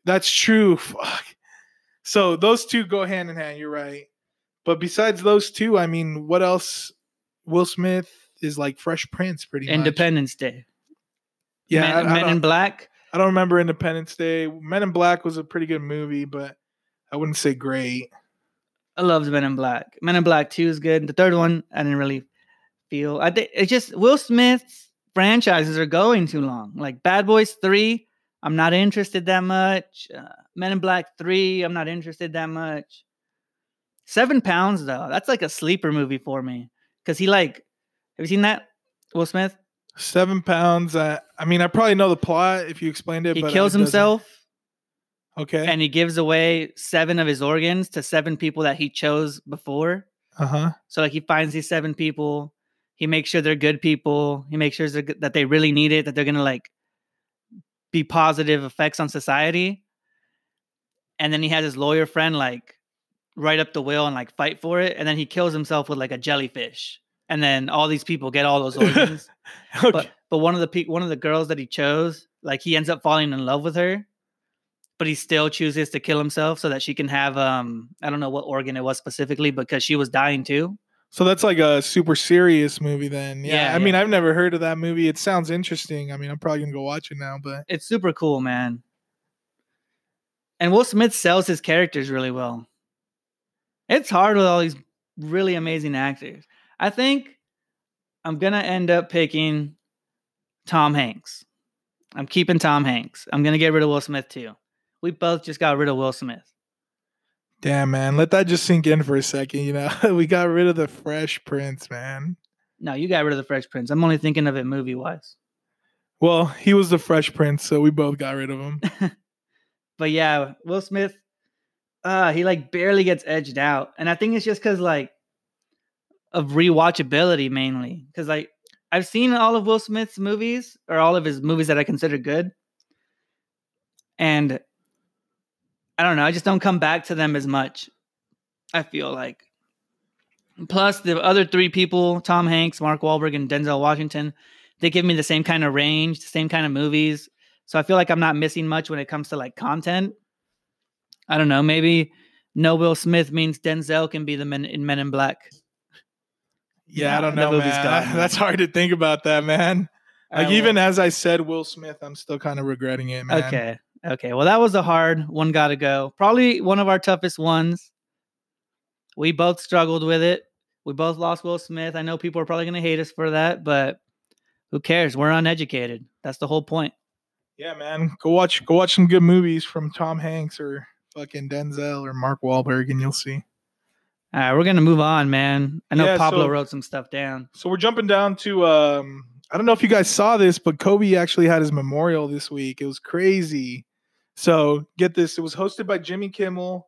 That's true. Fuck. So those two go hand in hand. You're right. But besides those two, I mean, what else? Will Smith is like Fresh Prince, pretty much. Independence Day. Yeah, Men, I, I Men in Black. I don't remember Independence Day. Men in Black was a pretty good movie, but I wouldn't say great. I loved Men in Black. Men in Black 2 is good. The third one, I didn't really feel. I think it's just Will Smith's franchises are going too long. Like Bad Boys 3, I'm not interested that much. Uh, Men in Black 3, I'm not interested that much. Seven Pounds, though, that's like a sleeper movie for me. Because he, like, have you seen that? Will Smith? Seven pounds. I, I mean, I probably know the plot if you explained it. He kills it himself Okay. and he gives away seven of his organs to seven people that he chose before. Uh huh. So like he finds these seven people, he makes sure they're good people. He makes sure that they really need it, that they're gonna like be positive effects on society. and then he has his lawyer friend like write up the will and like fight for it, and then he kills himself with like a jellyfish, and then all these people get all those organs. Okay. but but one of the pe- one of the girls that he chose, like he ends up falling in love with her, but he still chooses to kill himself so that she can have um I don't know what organ it was specifically because she was dying too. so that's like a super serious movie then. Yeah. Yeah, I mean. I've never heard of that movie. It sounds interesting. I mean, I'm probably gonna go watch it now, but It's super cool, man. And Will Smith sells his characters really well. It's hard with all these really amazing actors. I think I'm gonna end up picking Tom Hanks. I'm keeping Tom Hanks. I'm gonna get rid of Will Smith too. We both just got rid of Will Smith. damn man, let that just sink in for a second. You know, we got rid of the Fresh Prince, man. No, you got rid of the Fresh Prince. I'm only thinking of it movie wise. Well, he was the Fresh Prince, so we both got rid of him. But yeah, Will Smith, uh, he like barely gets edged out. And I think it's just because like of rewatchability mainly. Because like I've seen all of Will Smith's movies or all of his movies that I consider good. And I don't know, I just don't come back to them as much. I feel like. Plus the other three people, Tom Hanks, Mark Wahlberg, and Denzel Washington, they give me the same kind of range, the same kind of movies. So I feel like I'm not missing much when it comes to like content. I don't know. Maybe no Will Smith means Denzel can be the men in Men in Black. Yeah, Yeah, I don't know, man. gone, man. That's hard to think about that, man. Like even as I said, Will Smith, I'm still kind of regretting it, man. okay, okay. Well, that was a hard one. Got to go. Probably one of our toughest ones. We both struggled with it. We both lost Will Smith. I know people are probably going to hate us for that, but who cares? We're uneducated. That's the whole point. Yeah, man. Go watch go watch some good movies from Tom Hanks or fucking Denzel or Mark Wahlberg, and you'll see. All right, we're gonna move on, man. I know Yeah, Pablo so- wrote some stuff down. So we're jumping down to um I don't know if you guys saw this, but Kobe actually had his memorial this week. It was crazy. So get this, it was hosted by Jimmy Kimmel,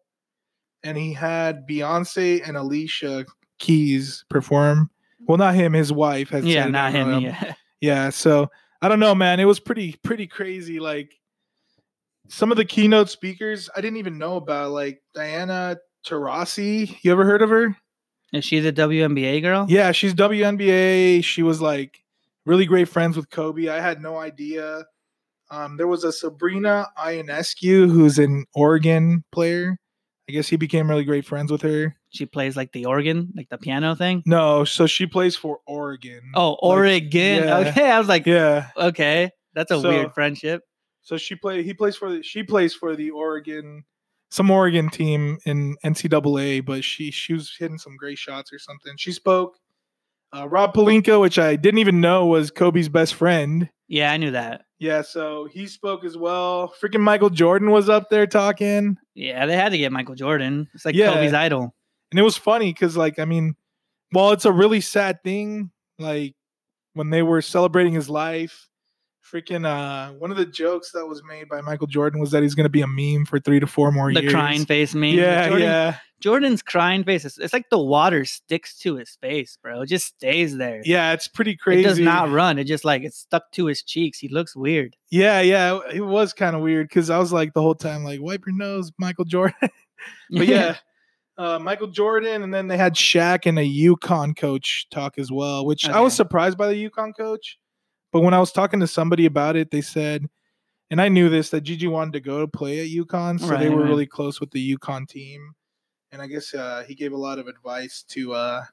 and he had Beyonce and Alicia Keys perform. Well, not him, his wife has Yeah, not him. um, Yeah. Yeah, so I don't know, man. It was pretty pretty crazy. Like some of the keynote speakers I didn't even know about, like Diana Taurasi. You ever heard of her? Is she the WNBA girl? Yeah, she's WNBA. She was like really great friends with Kobe. I had no idea. Um, there was a Sabrina Ionescu who's an Oregon player. I guess he became really great friends with her. She plays like the organ, like the piano thing. No, so she plays for Oregon. Oh, Oregon. yeah. Okay, I was like, yeah. okay, that's a So- weird friendship. So she play. He plays for the. She plays for the Oregon, some Oregon team in NCAA. But she she was hitting some great shots or something. She spoke. Uh, Rob Pelinka, which I didn't even know was Kobe's best friend. Yeah, I knew that. Yeah, so he spoke as well. Freaking Michael Jordan was up there talking, Yeah, they had to get Michael Jordan. It's like Yeah. Kobe's idol. and it was funny because, like, I mean, while it's a really sad thing, like when they were celebrating his life, freaking uh, one of the jokes that was made by Michael Jordan was that he's gonna be a meme for three to four more The years. The crying face meme. Yeah, Jordan, yeah, Jordan's crying face. Is, it's like the water sticks to his face, bro. It just stays there. yeah. It's pretty crazy. It does not run. It just like it's stuck to his cheeks. He looks weird. Yeah, yeah. It was kind of weird because I was like the whole time, like, wipe your nose, Michael Jordan. but yeah, uh, Michael Jordan, and then they had Shaq and a UConn coach talk as well, which I was surprised by the UConn coach. But when I was talking to somebody about it, they said, and I knew this that Gigi wanted to go to play at UConn, so they were right. really close with the UConn team. And I guess uh, he gave a lot of advice to uh,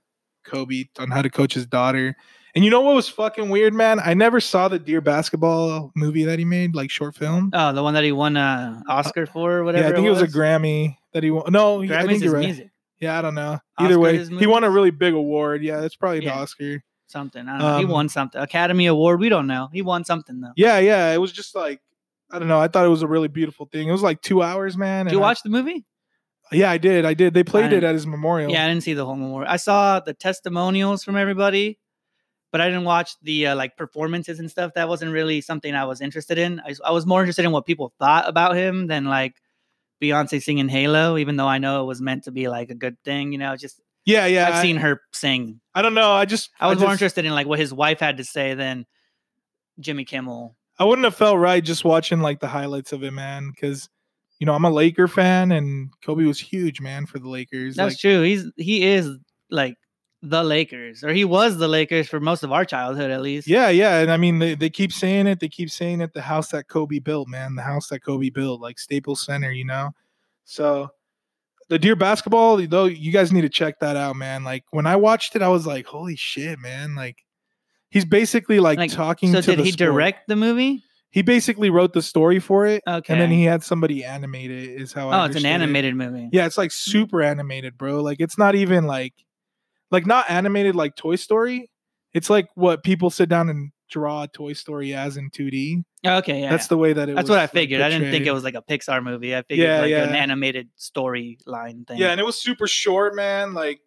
Kobe on how to coach his daughter. And you know what was fucking weird, man? I never saw the Dear Basketball movie that he made, like short film. oh, the one that he won a Oscar for, or whatever. yeah, I think it was. a Grammy that he won. No, I think you're right. music. Yeah, I don't know. Either Oscar way, he won a really big award. Yeah, that's probably the Yeah. Oscar. Something. I don't know. He Um, won something. Academy Award. We don't know. He won something though. Yeah, yeah. It was just like I don't know. I thought it was a really beautiful thing. It was like two hours, man. Did you I- watch the movie? yeah, I did. I did. They played it at his memorial. Yeah, I didn't see the whole memorial. I saw the testimonials from everybody, but I didn't watch the uh, like performances and stuff. That wasn't really something I was interested in. I, I was more interested in what people thought about him than like Beyonce singing Halo, even though I know it was meant to be like a good thing. You know, just yeah, yeah. I've I, seen her sing. I don't know. I just I was more just- interested in like what his wife had to say than Jimmy Kimmel. I wouldn't have felt right just watching like the highlights of it, man. Because you know, I'm a Laker fan, and Kobe was huge, man, for the Lakers. That's like, true. He's he is like the Lakers, or he was the Lakers for most of our childhood, at least. Yeah, yeah, and I mean, they, they keep saying it. They keep saying it. The house that Kobe built, man, the house that Kobe built, like Staples Center, you know. So, the Dear basketball, though, you guys need to check that out, man. Like when I watched it, I was like, holy shit, man! Like he's basically like, Like, talking. So to did the he sport. direct the movie? He basically wrote the story for it, Okay. and then he had somebody animate it. Is how I oh, it's an understood it. animated movie. Yeah, it's like super animated, bro. Like it's not even like like not animated like Toy Story. It's like what people sit down and draw a Toy Story as in 2D. Okay, yeah. That's the way that it That's what I like, figured. I didn't think it was like a Pixar movie. I figured Yeah, like an animated storyline thing. Yeah, and it was super short, man, like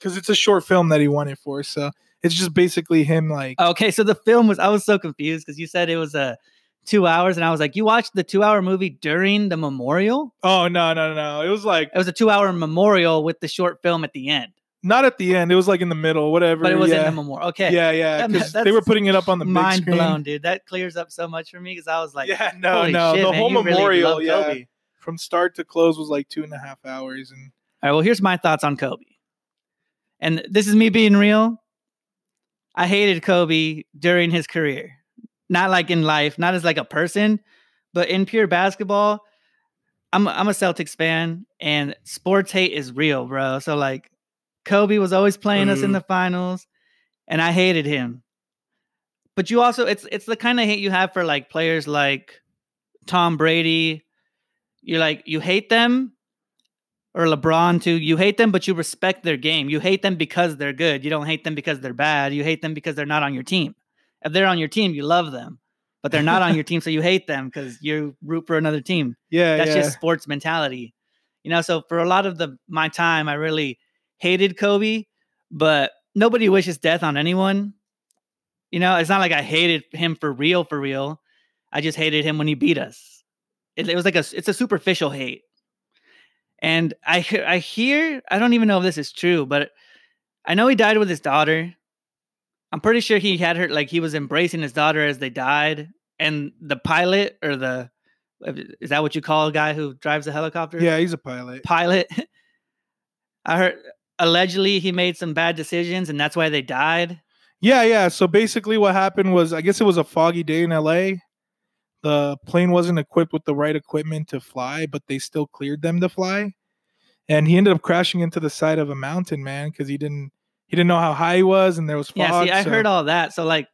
cuz it's a short film that he won it for. So it's just basically him like Okay, so the film was I was so confused because you said it was a two hours, and I was like, you watched the two hour movie during the memorial? Oh, no, no, no. It was like It was a two hour memorial with the short film at the end, not at the end. It was like in the middle, whatever. but it was yeah. in the memorial. Okay, Yeah, yeah, that's they were putting it up on the big mind screen. blown, dude. That clears up so much for me because I was like, yeah, no, no. shit, the man, whole you really memorial, yeah, Kobe. from start to close was like two and a half hours, and All right, well, here's my thoughts on Kobe. And this is me being real. I hated Kobe during his career. Not like in life, not as like a person, but in pure basketball. I'm I'm a Celtics fan and sports hate is real, bro. So like Kobe was always playing us in mm-hmm. the finals and I hated him. But you also it's it's the kind of hate you have for like players like Tom Brady. You're like you hate them or LeBron too. You hate them, but you respect their game. You hate them because they're good. You don't hate them because they're bad. You hate them because they're not on your team. If they're on your team, you love them, but they're not on your team, so you hate them because you root for another team. yeah, That's yeah. just sports mentality, you know. So for a lot of the my time, I really hated Kobe, but nobody wishes death on anyone. You know, it's not like I hated him for real, for real. I just hated him when he beat us. It, it was like a it's a superficial hate. And I, I hear I don't even know if this is true, but I know he died with his daughter. I'm pretty sure he had her like he was embracing his daughter as they died, and the pilot or the is that what you call a guy who drives a helicopter? yeah, he's a pilot. pilot. I heard allegedly he made some bad decisions, and that's why they died. Yeah, yeah. So basically, what happened was, I guess it was a foggy day in LA. The plane wasn't equipped with the right equipment to fly, but they still cleared them to fly. And he ended up crashing into the side of a mountain, man, because he didn't he didn't know how high he was, and there was fog. Yeah, see, I so- heard all that. So like,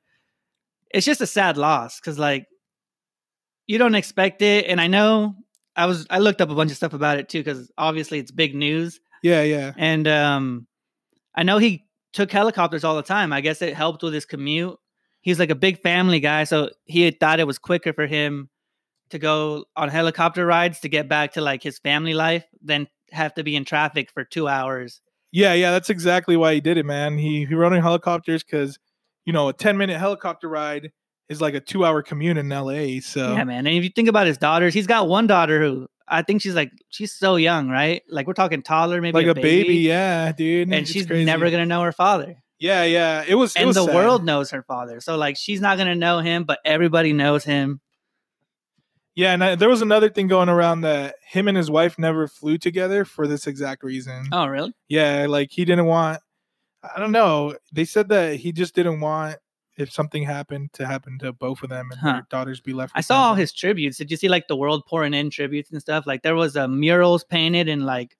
it's just a sad loss because like, you don't expect it, and I know I was I looked up a bunch of stuff about it too because obviously it's big news, Yeah, yeah, and um, I know he took helicopters all the time. I guess it helped with his commute. He's like a big family guy, so he had thought it was quicker for him to go on helicopter rides to get back to like his family life than have to be in traffic for two hours. yeah, yeah. That's exactly why he did it, man. He he rode in helicopters because you know a ten minute helicopter ride is like a two hour commute in LA. So Yeah, man. And if you think about his daughters, he's got one daughter who I think she's like she's so young, right? Like we're talking toddler, maybe like a baby. yeah, dude. and It's she's crazy. never gonna know her father. Yeah, yeah. It was. it and was the sad. world knows her father, so like she's not gonna know him, but everybody knows him. Yeah, and I, there was another thing going around that him and his wife never flew together for this exact reason. Oh, really? Yeah, like he didn't want. I don't know. They said that he just didn't want if something happened to happen to both of them and Huh. their daughters be left. I saw all his tributes. Did you see like the world pouring in tributes and stuff? Like there was uh, murals painted in like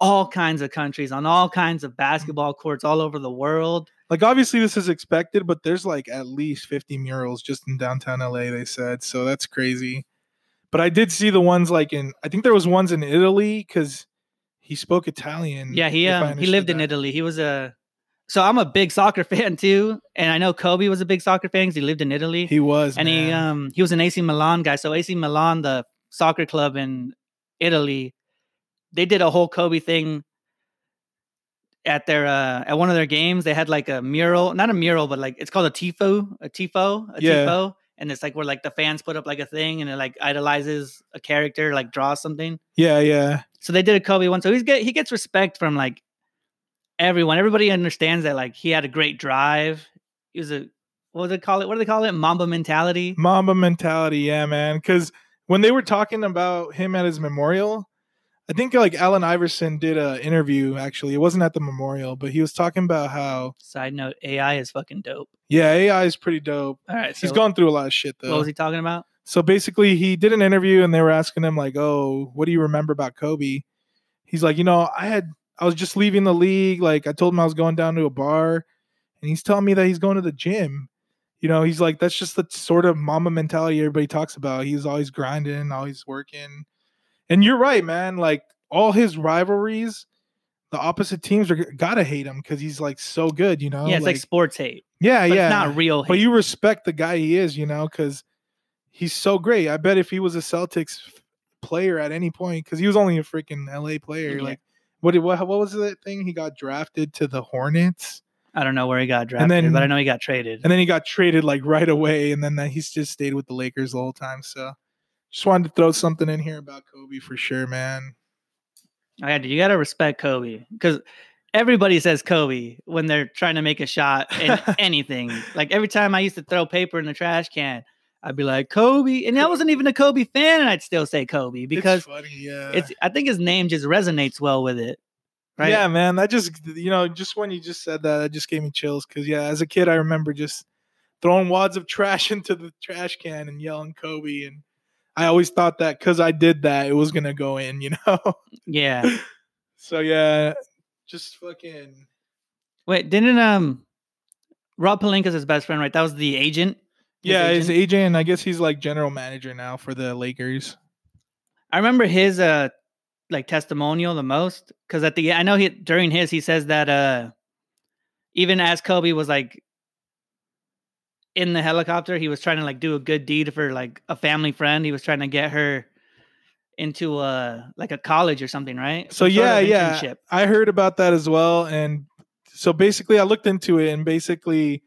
all kinds of countries on all kinds of basketball courts all over the world. Like obviously this is expected, but there's like at least 50 murals just in downtown LA. They said so. That's crazy. But I did see the ones like in. I think there was ones in Italy because he spoke Italian. Yeah, he um, he lived in. Italy. He was a so I'm a big soccer fan too, and I know Kobe was a big soccer fan because he lived in Italy. He was, and he um he was an AC Milan guy. So AC Milan, the soccer club in Italy, they did a whole Kobe thing at their uh at one of their games. They had like a mural, not a mural, but like it's called a tifo, a tifo, a Yeah. tifo, and it's like where like the fans put up like a thing and it like idolizes a character, like draws something. yeah, yeah. So they did a Kobe one. So he's get he gets respect from like everyone. Everybody understands that like he had a great drive. He was a what do they call it? What do they call it? Mamba mentality. Mamba mentality, yeah, man. Because when they were talking about him at his memorial, I think like Allen Iverson did a interview. Actually, it wasn't at the memorial, but he was talking about how Side note: AI is fucking dope. yeah, AI is pretty dope. All right, He's so gone through a lot of shit though. What was he talking about? So basically, he did an interview and they were asking him like, "Oh, what do you remember about Kobe?" He's like, "You know, I had I was just leaving the league. Like I told him I was going down to a bar, and he's telling me that he's going to the gym. You know, he's like, that's just the sort of Mamba mentality everybody talks about. He's always grinding, always working. And you're right, man. Like all his rivalries, the opposite teams are gotta hate him because he's like so good. You know, yeah, it's like, sports hate, yeah, yeah. not real hate. But you respect the guy he is, you know, because he's so great. I bet if he was a Celtics player at any point, because he was only a freaking LA player, Yeah. like what, did- what what was that thing? He got drafted to the Hornets, I don't know where he got drafted, then- but I know he got traded. and then he got traded like right away, and then that he's just stayed with the Lakers the whole time. So just wanted to throw something in here about Kobe for sure, man. Oh, I got you got to respect Kobe because everybody says Kobe when they're trying to make a shot in anything. Like every time I used to throw paper in the trash can, I'd be like Kobe, and I wasn't even a Kobe fan, and I'd still say Kobe because it's funny, yeah. it's. I think his name just resonates well with it. Right? Yeah, man. That just you know, just when you just said that, that just gave me chills. Cause yeah, as a kid, I remember just throwing wads of trash into the trash can and yelling Kobe, and I always thought that because I did that, it was gonna go in, you know. Yeah. so yeah, just fucking Wait, didn't um Rob Pelinka's his best friend, right? That was the agent. Yeah. His agent? agent, and I guess he's like general manager now for the Lakers. I remember his uh like testimonial the most because at the I know he during his he says that uh even as Kobe was like in the helicopter, he was trying to like do a good deed for like a family friend. He was trying to get her into a like a college or something, right? So Some yeah, yeah. I heard about that as well, and so basically, I looked into it, and basically,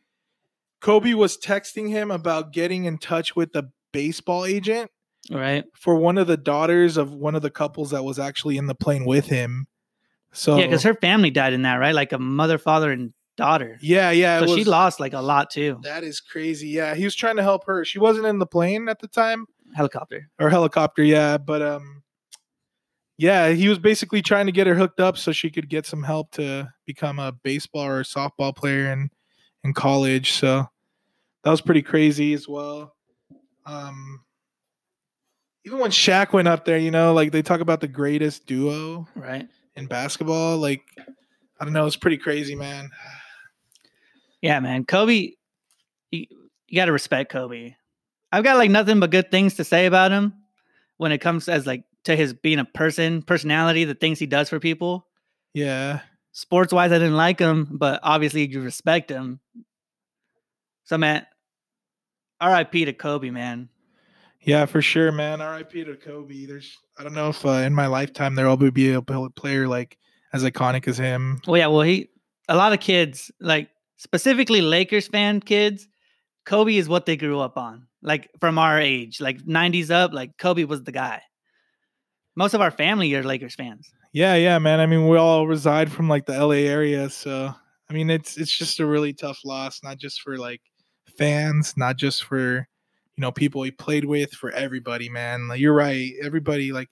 Kobe was texting him about getting in touch with the baseball agent Right. for one of the daughters of one of the couples that was actually in the plane with him. So Yeah, because her family died in that, right? Like a mother, father, and daughter. yeah, yeah, so she lost like a lot too. That is crazy. Yeah, he was trying to help her. She wasn't in the plane at the time Helicopter. or helicopter. Yeah, but um, yeah, he was basically trying to get her hooked up so she could get some help to become a baseball or softball player in in college. So that was pretty crazy as well. Um, even when Shaq went up there, you know, like they talk about the greatest duo Right. in basketball. Like, I don't know, it's pretty crazy, man. Yeah, man. Kobe, you, you got to respect Kobe. I've got like nothing but good things to say about him when it comes as like to his being a person, personality, the things he does for people. Yeah, Sports wise, I didn't like him, but obviously you respect him. So, man, RIP to Kobe, man. yeah, for sure, man. R.I.P. to Kobe. There's, I don't know if uh, in my lifetime there will be a player like as iconic as him. Well, yeah, well, he, a lot of kids, like specifically Lakers fan kids, Kobe is what they grew up on. Like from our age, like 90s up, like Kobe was the guy. Most of our family are Lakers fans. Yeah, yeah, man. I mean, we all reside from like the L.A. area, so I mean, it's it's just a really tough loss, not just for like fans, not just for you know people he played with, for everybody, man. Like you're right, everybody. Like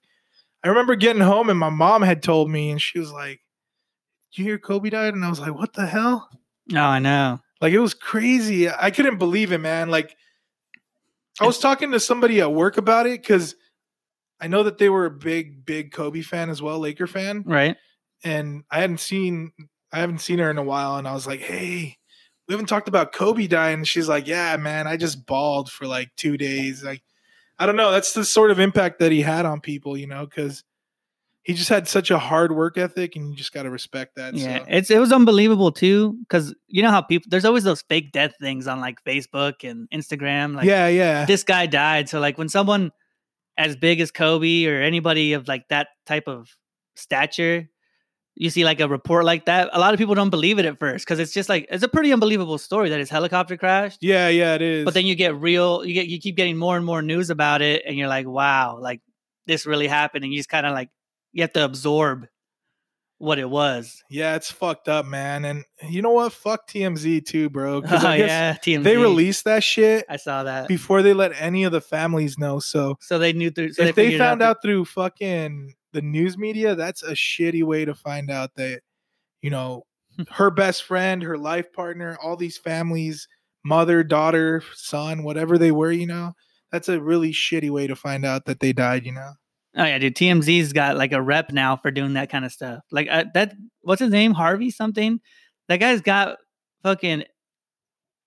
I remember getting home and my mom had told me, and she was like, "Did you hear Kobe died?" And I was like, "What the hell?" Oh, I know. Like it was crazy. I couldn't believe it, man. Like I was talking to somebody at work about it because I know that they were a big, big Kobe fan as well, Laker fan Right. and I hadn't seen I haven't seen her in a while, and I was like, "Hey, we haven't talked about Kobe dying." And she's like, "Yeah, man, I just bawled for like two days." Like, I don't know. That's the sort of impact that he had on people, you know, because he just had such a hard work ethic, and you just got to respect that. Yeah, so. it's it was unbelievable too because you know how people there's always those fake death things on like Facebook and Instagram. Like, yeah, yeah, this guy died. So like when someone as big as Kobe or anybody of like that type of stature, you see like a report like that, a lot of people don't believe it at first because it's just like it's a pretty unbelievable story that his helicopter crashed. yeah, yeah. It is. But then you get real, you get you keep getting more and more news about it, and you're like, wow, like this really happened, and you just kind of like you have to absorb what it was. Yeah, it's fucked up, man. And you know what? Fuck TMZ too, bro. Oh yeah, TMZ. they released that shit I saw that. before they let any of the families know. So So they knew through. So if they it found through- out through fucking the news media, that's a shitty way to find out that, you know, her best friend, her life partner, all these families, mother, daughter, son, whatever they were, you know, that's a really shitty way to find out that they died, you know. Oh yeah, dude. TMZ's got like a rep now for doing that kind of stuff. Like uh, that. What's his name? Harvey something. That guy's got fucking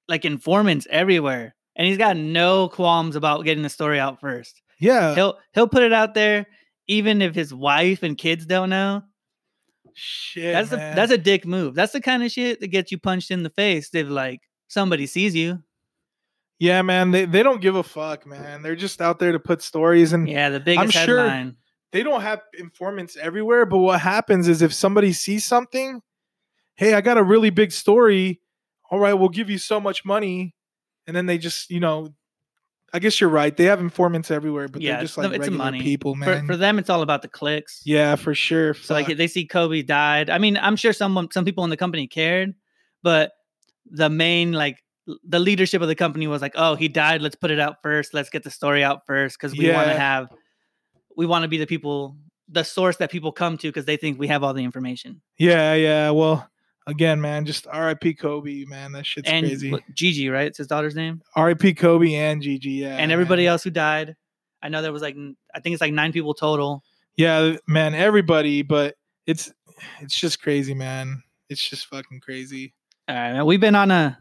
like informants everywhere, and he's got no qualms about getting the story out first. Yeah. He'll he'll put it out there, even if his wife and kids don't know. Shit. that's a that's a dick move. That's the kind of shit that gets you punched in the face if like somebody sees you. Yeah, man. They, they don't give a fuck, man. They're just out there to put stories and Yeah, the biggest sure- headline. they don't have informants everywhere, but what happens is if somebody sees something, hey, I got a really big story. All right, we'll give you so much money. And then they just, you know, I guess you're right. They have informants everywhere, but Yeah, they're just like it's regular money. people, man. for them, it's all about the clicks. yeah, for sure. So like they see Kobe died. I mean, I'm sure some some people in the company cared, but the main like the leadership of the company was like, "Oh, he died. Let's put it out first. Let's get the story out first because we want to have we want to be the people, the source that people come to because they think we have all the information." yeah, yeah. Well, again, man, just R.I.P. Kobe, man. That shit's and crazy. Gigi, right? It's his daughter's name, R.I.P. Kobe and Gigi. Yeah, and everybody man. else who died. I know there was like I think it's like nine people total. Yeah, man, everybody, but it's it's just crazy, man. It's just fucking crazy. All right, man. We've been on a.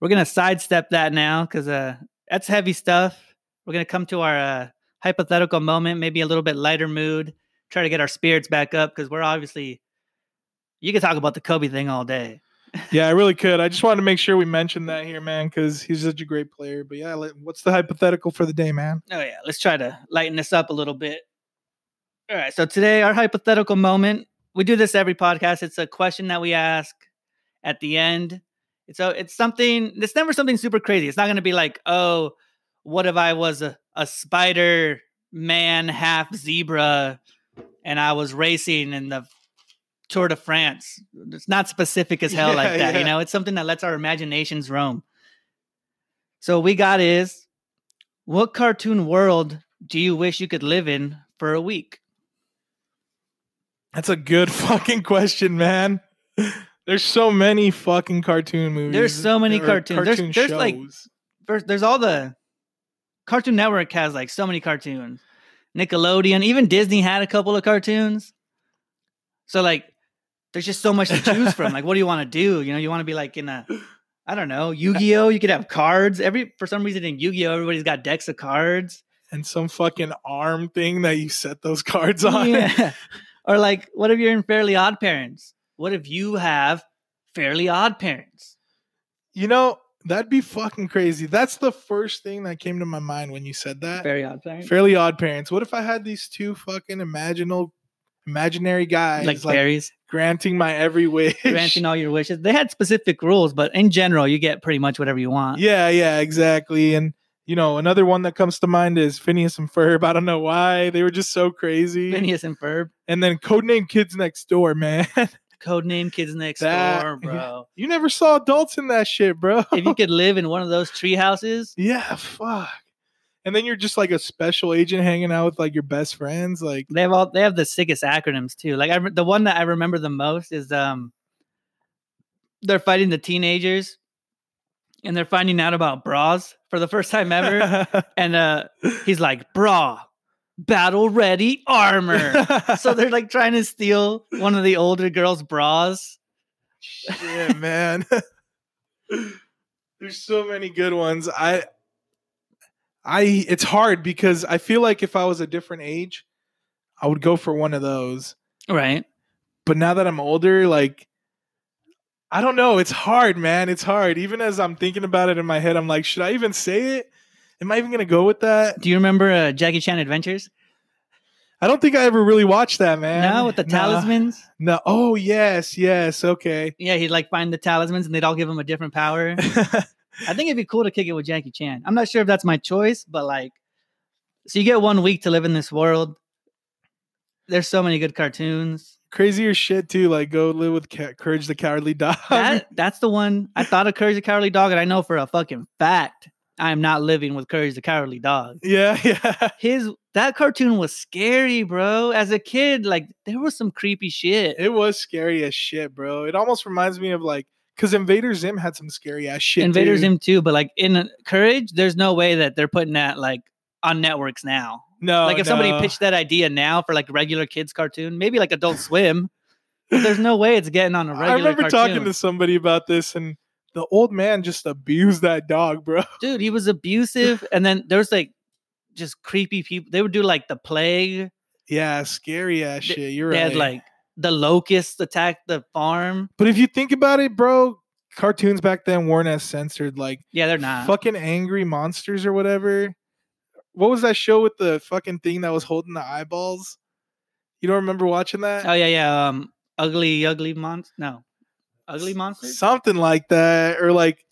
We're gonna sidestep that now because uh, that's heavy stuff. We're gonna come to our uh, hypothetical moment, maybe a little bit lighter mood. Try to get our spirits back up because we're obviously. You can talk about the Kobe thing all day. Yeah, I really could. I just wanted to make sure we mentioned that here, man, because he's such a great player. But yeah, what's the hypothetical for the day, man? Oh yeah, let's try to lighten this up a little bit. All right, so today our hypothetical moment. We do this every podcast. It's a question that we ask at the end. It's a, it's something. It's never something super crazy. It's not going to be like, oh, what if I was a, a spider man half zebra, and I was racing in the Tour de France. It's not specific as hell like that. yeah. You know, it's something that lets our imaginations roam. So what we got is what cartoon world do you wish you could live in for a week? That's a good fucking question, man. There's so many fucking cartoon movies. There's so many cartoons. There's- there's, like. First, there's all the Cartoon Network has like so many cartoons. Nickelodeon, even Disney had a couple of cartoons. So like, there's just so much to choose from. Like, what do you want to do? You know, you want to be like in a, I don't know, Yu-Gi-Oh. You could have cards. Every for some reason in Yu-Gi-Oh, everybody's got decks of cards. and some fucking arm thing that you set those cards on. Yeah. or like, what if you're in Fairly Odd Parents? What if you have Fairly Odd Parents? You know, that'd be fucking crazy. That's the first thing that came to my mind when you said that. Fairly Odd Parents, Fairly Odd Parents. What if I had these two fucking imaginal, imaginary guys like like, fairies, granting my every wish? granting all your wishes. They had specific rules, but in general, you get pretty much whatever you want. yeah, yeah, exactly. And you know, another one that comes to mind is Phineas and Ferb. I don't know why they were just so crazy. Phineas and Ferb, And then Codename Kids Next Door, man. Codename Kids Next That- Door, bro. you never saw adults in that shit, bro. if you could live in one of those tree houses, yeah, fuck. And then you're just like a special agent hanging out with like your best friends. Like, they have all they have the sickest acronyms too. Like I, re- the one that I remember the most is um, they're fighting the teenagers, and they're finding out about bras for the first time ever. and uh, he's like, "Bra, battle ready armor." so they're like trying to steal one of the older girls' bras. Shit, man. There's so many good ones. I I it's hard because I feel like if I was a different age, I would go for one of those. Right. But now that I'm older, like I don't know, it's hard, man. It's hard. Even as I'm thinking about it in my head, I'm like, should I even say it? Am I even going to go with that? Do you remember uh, Jackie Chan Adventures? I don't think I ever really watched that, man. no, with the talismans. No. Oh, yes, yes. Okay. Yeah, he'd like find the talismans, and they'd all give him a different power. I think it'd be cool to kick it with Jackie Chan. I'm not sure if that's my choice, but like, so you get one week to live in this world. There's so many good cartoons. crazier shit too. Like go live with Ca- Courage the Cowardly Dog. That that's the one I thought of Courage the Cowardly Dog, and I know for a fucking fact I am not living with Courage the Cowardly Dog. yeah, yeah. His that cartoon was scary, bro. As a kid, like there was some creepy shit. It was scary as shit, bro. It almost reminds me of like because Invader Zim had some scary ass shit. Invader too. Zim too, but like in Courage, there's no way that they're putting that like on networks now. No, like if somebody pitched that idea now for like regular kids cartoon, maybe like Adult Swim, but there's no way it's getting on a regular. I remember cartoon. talking to somebody about this, and the old man just abused that dog, bro. dude. He was abusive, and then there was like just creepy people. They would do like the plague. Yeah, scary ass They- shit. You're they right. had like the locusts attack the farm. but if you think about it, bro, cartoons back then weren't as censored. Like Yeah, they're not. fucking angry monsters or whatever. What was that show with the fucking thing that was holding the eyeballs? You don't remember watching that? Oh yeah, yeah. Um, ugly, ugly monster. No, ugly monsters. Something like that, or like,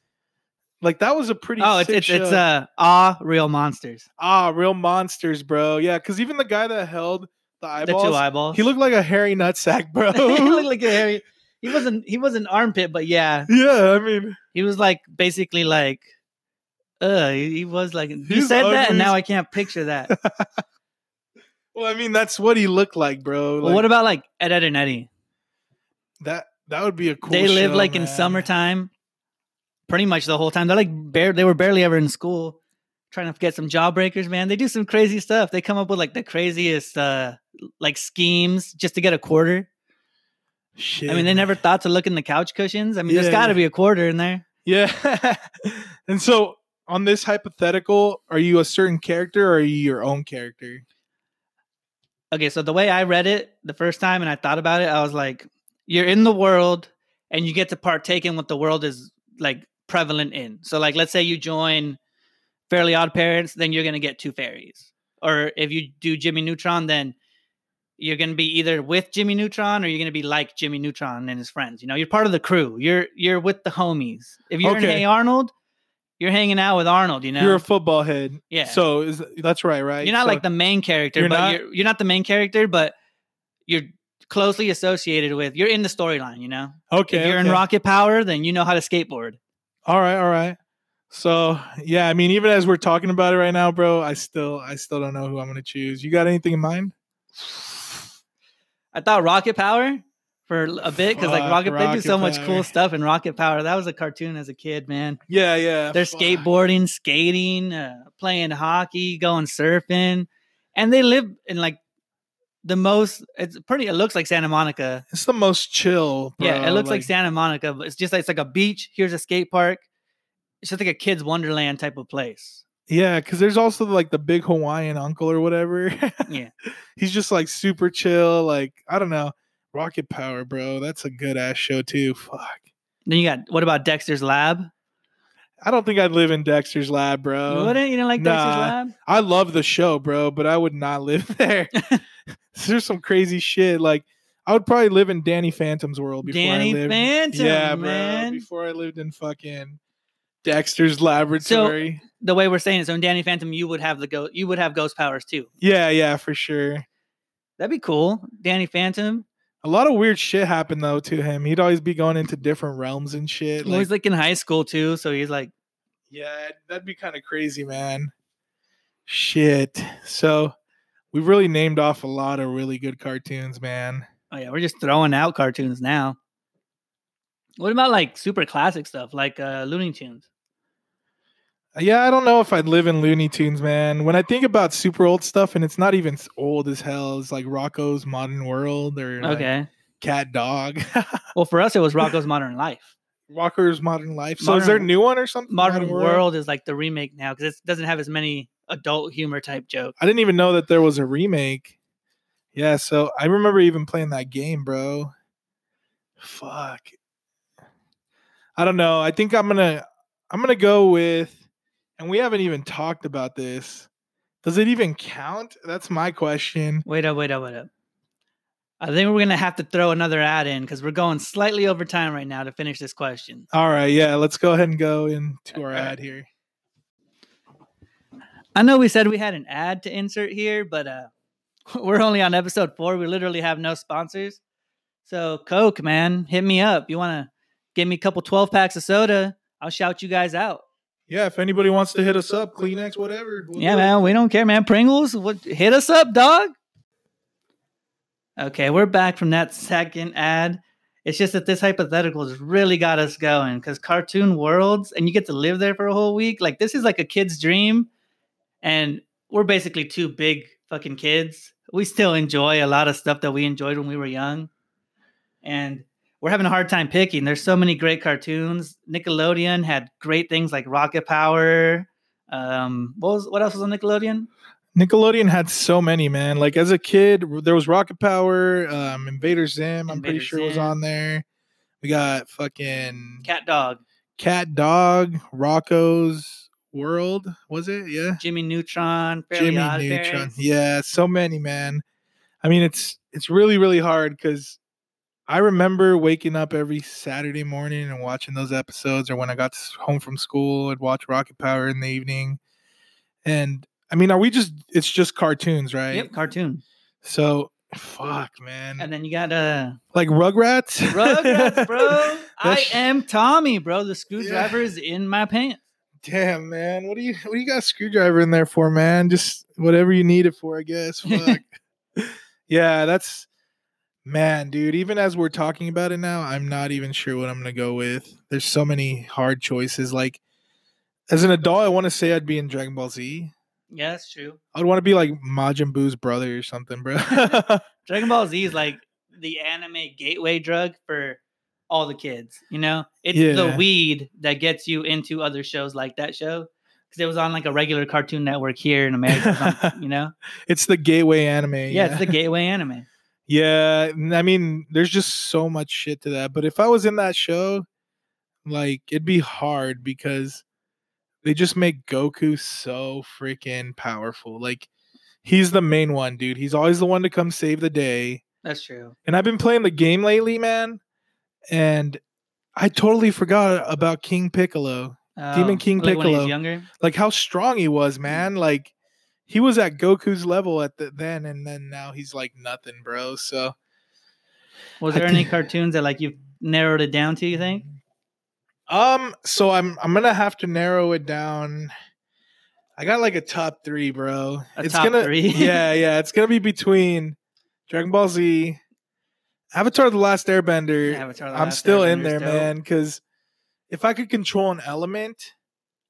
like that was a pretty. Oh, it's it's it's show. uh ah real monsters. ah real monsters, bro. Yeah, because even the guy that held the The eyeballs, two eyeballs. he looked like a hairy nutsack, bro. he looked like a hairy. He wasn't. He was an armpit, but yeah, yeah, I mean, he was like basically like. Uh, he, he was like you said that, and now I can't picture that. well, I mean, that's what he looked like, bro. well, what about like Ed, Ed and Eddie? that? That would be a cool. they live show, like in summertime, pretty much the whole time. They're like bare. They were barely ever in school, trying to get some jawbreakers. Man, they do some crazy stuff. They come up with like the craziest uh like schemes just to get a quarter. Shit. I mean, they never thought to look in the couch cushions. I mean, there's got to be a quarter in there. Yeah. and so on this hypothetical, are you a certain character or are you your own character? Okay, so the way I read it the first time and I thought about it, I was like, you're in the world and you get to partake in what the world is like prevalent in. So, like, let's say you join Fairly Odd Parents, then you're going to get two fairies. Or if you do Jimmy Neutron, then you're going to be either with Jimmy Neutron or you're going to be like Jimmy Neutron and his friends. You know, you're part of the crew. You're you're with the homies. If you're in Hey Arnold, you're hanging out with Arnold. You know, You're a football head. yeah. So is that's right, right? You're not So- like the main character, You're but not? you're you're not the main character, but you're closely associated with. You're in the storyline. You know, okay. if you're in. Rocket Power, then you know how to skateboard. All right, all right. So yeah, I mean, even as we're talking about it right now, bro, I still I still don't know who I'm gonna choose. You got anything in mind? I thought Rocket Power for a bit because like Fuck, Rocket, they do Rocket so much cool stuff in Rocket Power. That was a cartoon as a kid, man. Yeah, yeah. They're fuck. skateboarding, skating, uh, playing hockey, going surfing, and they live in like the most. It's pretty. It looks like Santa Monica. It's the most chill. Bro. Yeah, it looks like, Santa Monica, but it's just like it's like a beach. Here's a skate park. It's just like a kid's wonderland type of place. Yeah, because there's also like the big Hawaiian uncle or whatever. Yeah. He's just like super chill. Like, I don't know. Rocket Power, bro. That's a good ass show too. Fuck. Then you got what about Dexter's Lab? I don't think I'd live in Dexter's lab, you bro. wouldn't? You didn't like Dexter's Nah. Lab? I love the show, bro, but I would not live there. There's some crazy shit. Like, I would probably live in Danny Phantom's world before Danny I lived. Phantom, yeah, man. Before I lived in fucking Dexter's laboratory. So The way we're saying it, so in Danny Phantom, you would have the go. You would have ghost powers too. yeah, yeah, for sure. That'd be cool. Danny Phantom. A lot of weird shit happened though to him. He'd always be going into different realms and shit. Like, he's like in high school too, so he's like, yeah, that'd be kind of crazy, man. Shit. So we've really named off a lot of really good cartoons, man. oh yeah, we're just throwing out cartoons now. What about like super classic stuff like uh, Looney Tunes? Yeah, I don't know if I'd live in Looney Tunes, man. When I think about super old stuff, and it's not even old as hell, it's like Rocko's Modern World or like Okay. Cat Dog, Well, for us, it was Rocko's Modern Life. Rocko's Modern Life. So is there a new one or something? Modern World is like the remake now because it doesn't have as many adult humor type jokes. I didn't even know that there was a remake. Yeah, so I remember even playing that game, bro. Fuck. I don't know. I think I'm gonna I'm gonna go with and we haven't even talked about this. Does it even count? That's my question. Wait up, wait up, wait up. I think we're gonna have to throw another ad in because we're going slightly over time right now to finish this question. All right, yeah, let's go ahead and go into our Alright. ad here. I know we said we had an ad to insert here, but uh, we're only on episode four. We literally have no sponsors. So Coke, man, hit me up. You want to give me a couple 12 packs of soda? I'll shout you guys out. Yeah, if anybody wants to hit us up, Kleenex, whatever. we'll Yeah, man, we don't care, man. Pringles, what, hit us up, dog. Okay, we're back from that second ad. It's just that this hypothetical has really got us going because cartoon worlds, and you get to live there for a whole week. Like this is like a kid's dream, and we're basically two big fucking kids. We still enjoy a lot of stuff that we enjoyed when we were young, and we're having a hard time picking. There's so many great cartoons. Nickelodeon had great things like Rocket Power. Um, what was what else was on Nickelodeon? Nickelodeon had so many, man. Like as a kid, there was Rocket Power, um, Invader Zim. I'm pretty sure was on there. We got fucking Cat Dog, Cat Dog, Rocko's World. Was it? Yeah. Jimmy Neutron, Fairly Jimmy Neutron. Parents. Yeah, so many, man. I mean, it's it's really really hard because I remember waking up every Saturday morning and watching those episodes, or when I got home from school, I'd watch Rocket Power in the evening. And I mean, are we just? It's just cartoons, right? Yep, cartoon. So fuck, man. And then you got uh like Rugrats. Rugrats, bro. I am Tommy, bro. The screwdriver is in my pants. Damn, man. What do you what do you got a screwdriver in there for, man? Just whatever you need it for, I guess. Fuck. yeah, that's man, dude. Even as we're talking about it now, I'm not even sure what I'm gonna go with. There's so many hard choices. Like as an adult, I want to say I'd be in Dragon Ball Z. Yeah, that's true. I'd want to be like Majin Buu's brother or something, bro. Dragon Ball Z is like the anime gateway drug for all the kids. You know, it's Yeah. the weed that gets you into other shows like that show because it was on like a regular Cartoon Network here in America. you know, it's the gateway anime. yeah, it's the gateway anime. Yeah, I mean, there's just so much shit to that. But if I was in that show, like it'd be hard because they just make Goku so freaking powerful. Like he's the main one, dude. He's always the one to come save the day. That's true. And I've been playing the game lately, man, and I totally forgot about King Piccolo. Demon Oh, King like when Piccolo. younger. Like how strong he was, man. Like he was at Goku's level at the then and then now he's like nothing, bro. So Was I there any think- cartoons that like you've narrowed it down to? You think? Um, so I'm I'm gonna have to narrow it down. I got like a top three, bro. A it's top gonna three? yeah, yeah. It's gonna be between Dragon Ball Z, Avatar: The Last Airbender. Avatar The I'm still in there, dope. man. Because if I could control an element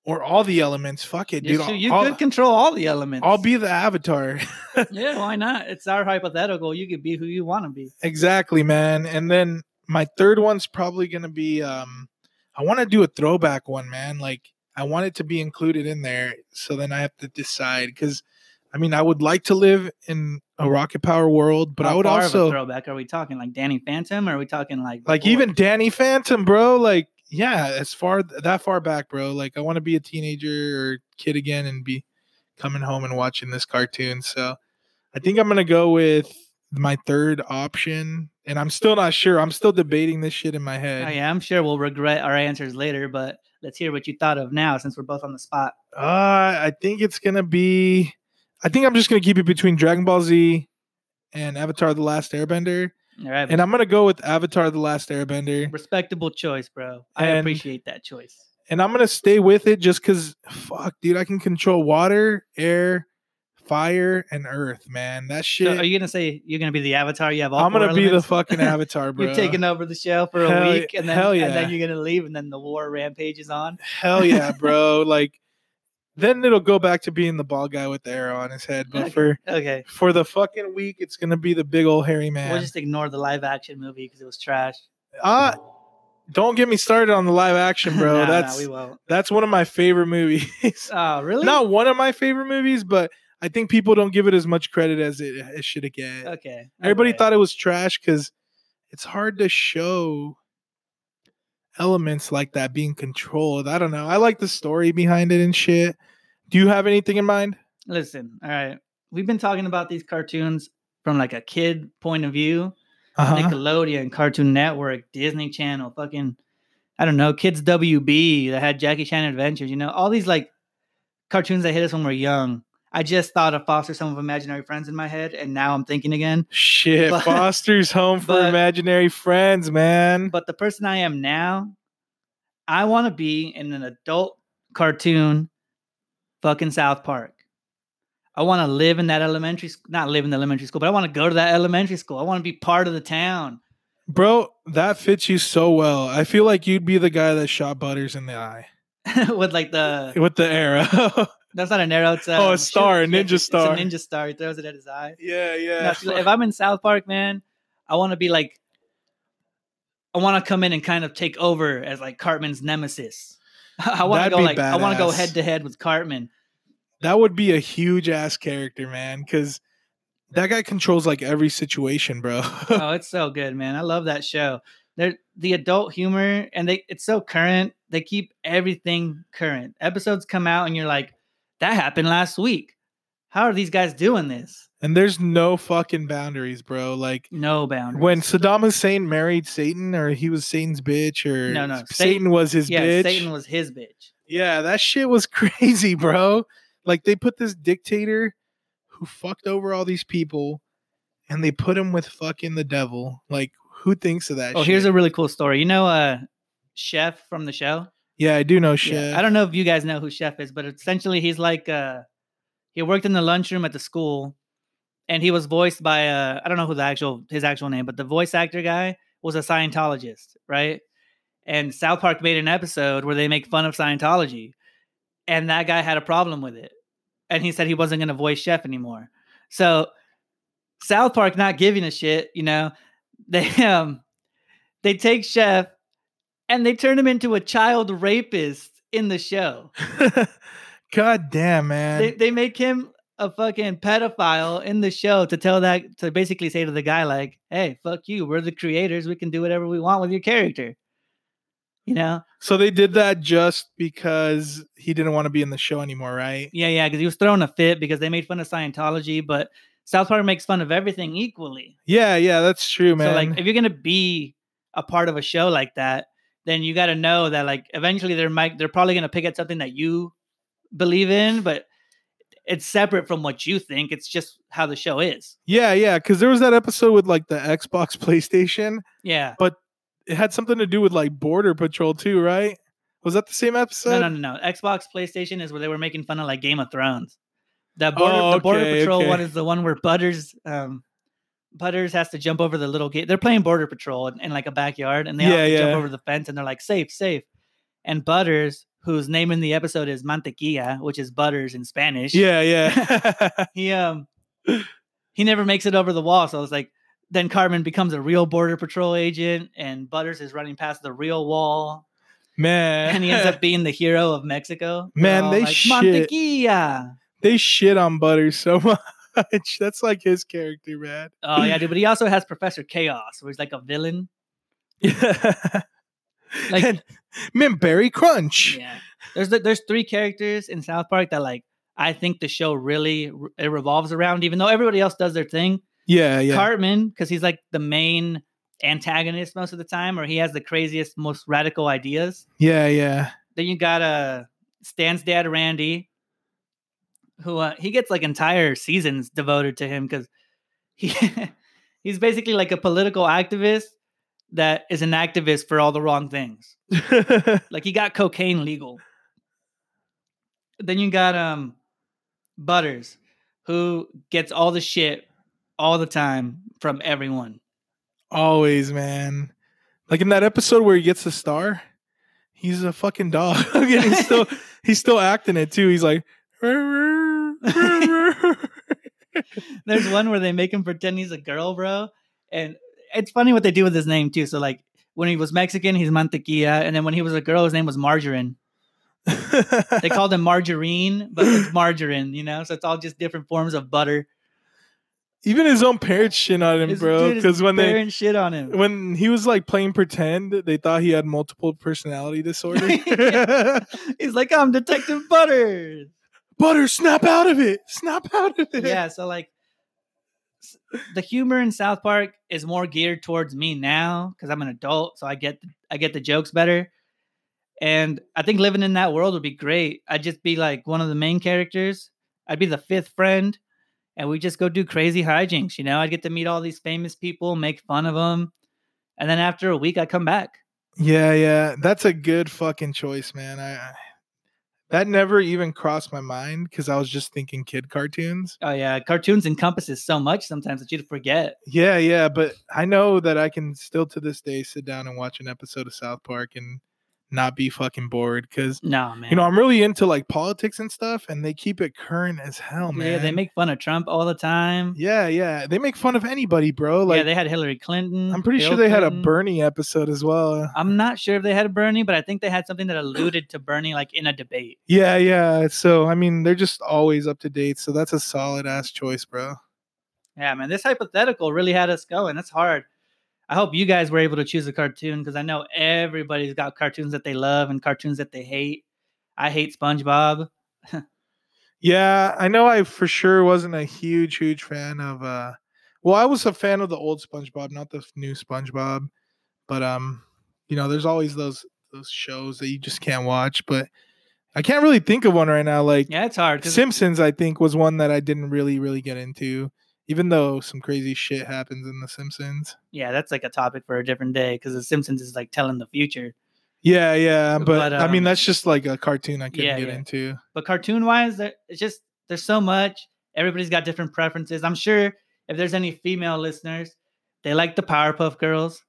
or all the elements, fuck it, You, dude. should- you I'll, could control all the elements. I'll be the Avatar. Yeah, why not? It's our hypothetical. You could be who you want to be. exactly, man. And then my third one's probably gonna be um I want to do a throwback one, man. Like I want it to be included in there. So then I have to decide because I mean I would like to live in a rocket power world, but I would far of a also throwback. Are we talking like Danny Phantom, or are we talking like like before? even Danny Phantom, bro. Like yeah, as far that far back, bro. Like I want to be a teenager or kid again and be coming home and watching this cartoon. So I think I'm gonna go with my third option, and I'm still not sure. I'm still debating this shit in my head. Oh, yeah, I'm sure we'll regret our answers later, but let's hear what you thought of now since we're both on the spot. Uh, I think it's gonna be. I think I'm just gonna keep it between Dragon Ball Z and Avatar: The Last Airbender, All right, and I'm gonna go with Avatar: The Last Airbender, respectable choice, bro. I And- appreciate that choice. and I'm gonna stay with it just because, fuck, dude, I can control water, air, fire, and earth, man. That shit. So are you gonna say you're gonna be the Avatar? You have all I'm gonna be the elements? fucking Avatar, bro. You're taking over the show for a Hell- week, and then hell and yeah. then you're gonna leave, and then the war rampages on. Hell yeah, bro. like, then it'll go back to being the bald guy with the arrow on his head, but Okay. for Okay, for the fucking week, it's gonna be the big old hairy man. we'll just ignore the live action movie because it was trash, Uh don't get me started on the live action, bro. Nah, nah, that's we won't. that's one of my favorite movies. Oh, really? Not one of my favorite movies, but I think people don't give it as much credit as it, it should have get. Okay. Everybody okay. thought it was trash because it's hard to show elements like that being controlled. I don't know. I like the story behind it and shit. Do you have anything in mind? Listen, all right. We've been talking about these cartoons from like a kid point of view. Uh-huh. Nickelodeon, Cartoon Network, Disney Channel, fucking I don't know, Kids WB that had Jackie Chan Adventures, you know, all these like cartoons that hit us when we're young. I just thought of Foster Home of Imaginary Friends in my head, and now I'm thinking again. Shit, But- Foster's Home for but- Imaginary Friends, man. But the person I am now, I want to be in an adult cartoon, fucking South Park. I want to live in that elementary, sc- not live in the elementary school, but I want to go to that elementary school. I want to be part of the town. Bro, that fits you so well. I feel like you'd be the guy that shot Butters in the eye with like the with the arrow. that's not an arrow. It's a, Oh, a star, a yeah, ninja it's star. a ninja star. He throws it at his eye. yeah, yeah. so if I'm in South Park, man, I want to be like, I want to come in and kind of take over as like Cartman's nemesis. I want to go like I want to go head to head with Cartman. that would be a huge ass character, man, because that guy controls like every situation, bro. oh, it's so good, man. I love that show. They're the adult humor and they it's so current. They keep everything current. Episodes come out and you're like, that happened last week. How are these guys doing this? and there's no fucking boundaries, bro. Like No boundaries. when Saddam Hussein married Satan, or he was Satan's bitch, or No, no, Satan, Satan- was his yeah, bitch. Satan was his bitch. Yeah, that shit was crazy, bro. Like they put this dictator who fucked over all these people and they put him with fucking the devil. Like who thinks of that Oh, shit? here's a really cool story. You know, uh, Chef from the show. Yeah, I do know Yeah. I don't know if you guys know who Chef is, but essentially he's like uh he worked in the lunchroom at the school and he was voiced by uh I don't know who the actual his actual name, but the voice actor guy was a Scientologist, right? And South Park made an episode where they make fun of Scientology. And that guy had a problem with it. And he said he wasn't gonna voice Chef anymore. So South Park not giving a shit, you know, they um they take Chef and they turn him into a child rapist in the show. God damn, man. They they make him a fucking pedophile in the show to tell that to basically say to the guy like, "Hey, fuck you. We're the creators. We can do whatever we want with your character." You know? so they did that just because he didn't want to be in the show anymore, right? Yeah, yeah, because he was throwing a fit because they made fun of Scientology, but South Park makes fun of everything equally. Yeah, yeah, that's true, man. So like if you're gonna be a part of a show like that, then you gotta know that like eventually they're might they're probably gonna pick at something that you believe in, but it's separate from what you think. It's just how the show is. yeah, yeah, because there was that episode with like the Xbox PlayStation. Yeah. But it had something to do with like Border Patrol too, right? Was that the same episode? No, no, no, no. Xbox, PlayStation is where they were making fun of like Game of Thrones. The border, Oh, the border patrol okay. one is the one where Butters, um, Butters has to jump over the little gate. They're playing border patrol in, in like a backyard, and they all Yeah, jump over the fence, and they're like safe, safe. And Butters, whose name in the episode is Mantequilla, which is butters in Spanish. Yeah, yeah. he um he never makes it over the wall. So I was like, then Cartman becomes a real border patrol agent, and Butters is running past the real wall, man. and he ends up being the hero of Mexico. Man, they like, shit. Mantequilla. they shit on Butters so much. That's like his character, man. Oh yeah, dude. But he also has Professor Chaos, where he's like a villain. Yeah. Like- and Mint Berry Crunch. Yeah. There's there's three characters in South Park that like I think the show really it revolves around, even though everybody else does their thing. Yeah, yeah. Cartman, because he's like the main antagonist most of the time, or he has the craziest, most radical ideas. yeah, yeah. Then you got uh Stan's dad Randy, who uh, he gets like entire seasons devoted to him because he he's basically like a political activist that is an activist for all the wrong things. Like he got cocaine legal. Then you got um Butters, who gets all the shit all the time from everyone. Always, man. Like in that episode where he gets the star, he's a fucking dog. and he's still he's still acting it too. He's like There's one where they make him pretend he's a girl, bro. And it's funny what they do with his name too. So like when he was Mexican, he's Mantequilla, and then when he was a girl, his name was Marjorine. They called him Marjorine, but it's margarine, you know. So it's all just different forms of butter. Even his own parents shit on him, His- bro. Because when they shit on him. when he was like playing pretend, they thought he had multiple personality disorder. He's like, I'm Detective Butters. Butter, snap out of it. Snap out of it. yeah, so like the humor in South Park is more geared towards me now because I'm an adult, so I get I get the jokes better. And I think living in that world would be great. I'd just be like one of the main characters, I'd be the fifth friend, and we just go do crazy hijinks. You know, I'd get to meet all these famous people, make fun of them, and then after a week, I come back. Yeah, yeah, that's a good fucking choice, man. I, I that never even crossed my mind because I was just thinking kid cartoons. Oh yeah, cartoons encompasses so much sometimes that you forget. Yeah, yeah, but I know that I can still to this day sit down and watch an episode of South Park and not be fucking bored because No man, you know I'm really into like politics and stuff, and they keep it current as hell, man. yeah, they make fun of Trump all the time. yeah, yeah, they make fun of anybody, bro. Like yeah, they had Hillary Clinton. I'm pretty Bill sure they had a Bernie episode as well. I'm not sure if they had a Bernie, but I think they had something that alluded to Bernie, like in a debate. Yeah, yeah. So I mean, they're just always up to date. So that's a solid ass choice, bro. Yeah, man, this hypothetical really had us going. That's hard. I hope you guys were able to choose a cartoon because I know everybody's got cartoons that they love and cartoons that they hate. I hate SpongeBob. Yeah, I know. I for sure wasn't a huge, huge fan of. uh Well, I was a fan of the old SpongeBob, not the new SpongeBob. But um, you know, there's always those those shows that you just can't watch. But I can't really think of one right now. Like Yeah, it's hard. Simpsons, I think was one that I didn't really, really get into, even though some crazy shit happens in the Simpsons. yeah, that's like a topic for a different day because The Simpsons is like telling the future. Yeah, yeah, but, But, I mean um, that's just like a cartoon I couldn't yeah, get yeah. into. But cartoon wise, it's just there's so much. Everybody's got different preferences. I'm sure if there's any female listeners, they like the Powerpuff Girls.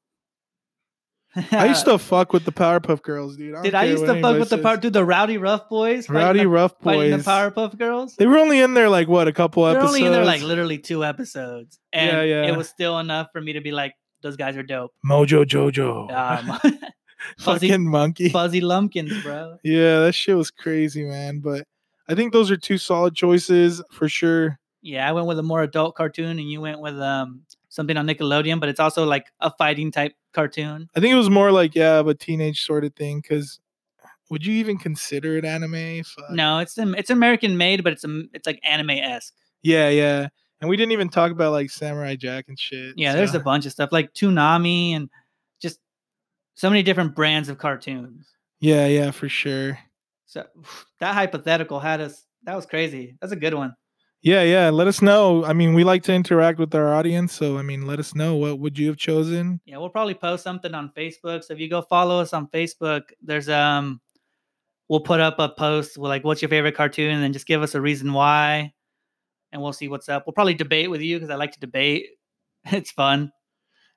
I used to fuck with the Powerpuff Girls, dude. don't Did I used to fuck with the says. power? Dude, the Rowdyruff Boys. Rowdy the, Rough Boys? the Powerpuff Girls. They were only in there like what a couple They're episodes. only in there like literally two episodes, and Yeah, yeah. it was still enough for me to be like, those guys are dope. Mojo Jojo, Um, fuzzy- fucking monkey. Fuzzy Lumpkins, bro. Yeah, that shit was crazy, man. But I think those are two solid choices for sure. Yeah, I went with a more adult cartoon, and you went with um something on Nickelodeon, but it's also like a fighting type cartoon. I think it was more like yeah, of a teenage sort of thing. Because would you even consider it anime? Fuck. No, it's it's American made, but it's a, it's like anime esque. Yeah, yeah. And we didn't even talk about like Samurai Jack and shit. Yeah, there's a bunch of stuff like Toonami and just so many different brands of cartoons. Yeah, yeah, for sure. So that hypothetical had us. That was crazy. That's a good one. Yeah, yeah. Let us know. I mean, we like to interact with our audience, so I mean, let us know what would you have chosen. Yeah, we'll probably post something on Facebook. So if you go follow us on Facebook, there's um, we'll put up a post with like, what's your favorite cartoon, and then just give us a reason why, and we'll see what's up. We'll probably debate with you because I like to debate. It's fun.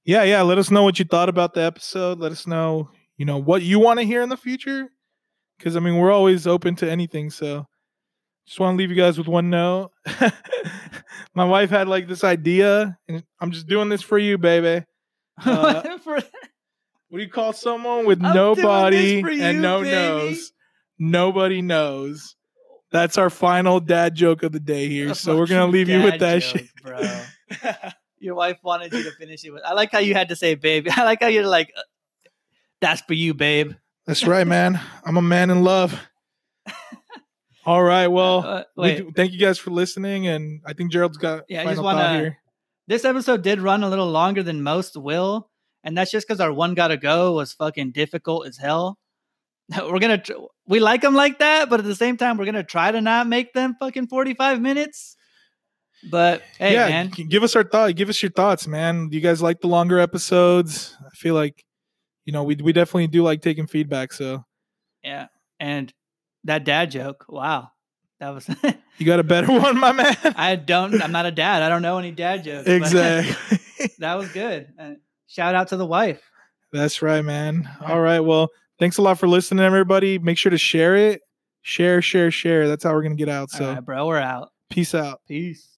Yeah, yeah. Let us know what you thought about the episode. Let us know, you know, what you want to hear in the future. Because I mean, we're always open to anything. So, just want to leave you guys with one note. My wife had like this idea, and I'm just doing this for you, baby. Uh, For- What do you call someone with I'm nobody for and no baby. knows? Nobody knows. That's our final dad joke of the day here. So we're gonna leave you with that joke, shit, bro. Your wife wanted you to finish it with. I like how you had to say, "babe." I like how you're like, uh, "That's for you, babe." That's right, man. I'm a man in love. All right. Well, Uh, we do- thank you guys for listening, and I think Gerald's got Yeah, I just wanna- here. this episode did run a little longer than most will, and that's just because our one gotta go was fucking difficult as hell. We're gonna tr- we like them like that, but at the same time, we're gonna try to not make them fucking forty five minutes. But hey, yeah, man, give us our thought. Give us your thoughts, man. Do you guys like the longer episodes? I feel like, you know, we we definitely do like taking feedback. So yeah, and that dad joke, wow, that was. you got a better one, my man. I don't. I'm not a dad. I don't know any dad jokes. exactly. that was good. And shout out to the wife. That's right, man. All right. Well, thanks a lot for listening, everybody. Make sure to share it. Share, share, share. That's how we're gonna get out. So All right, bro. We're out. peace out. Peace.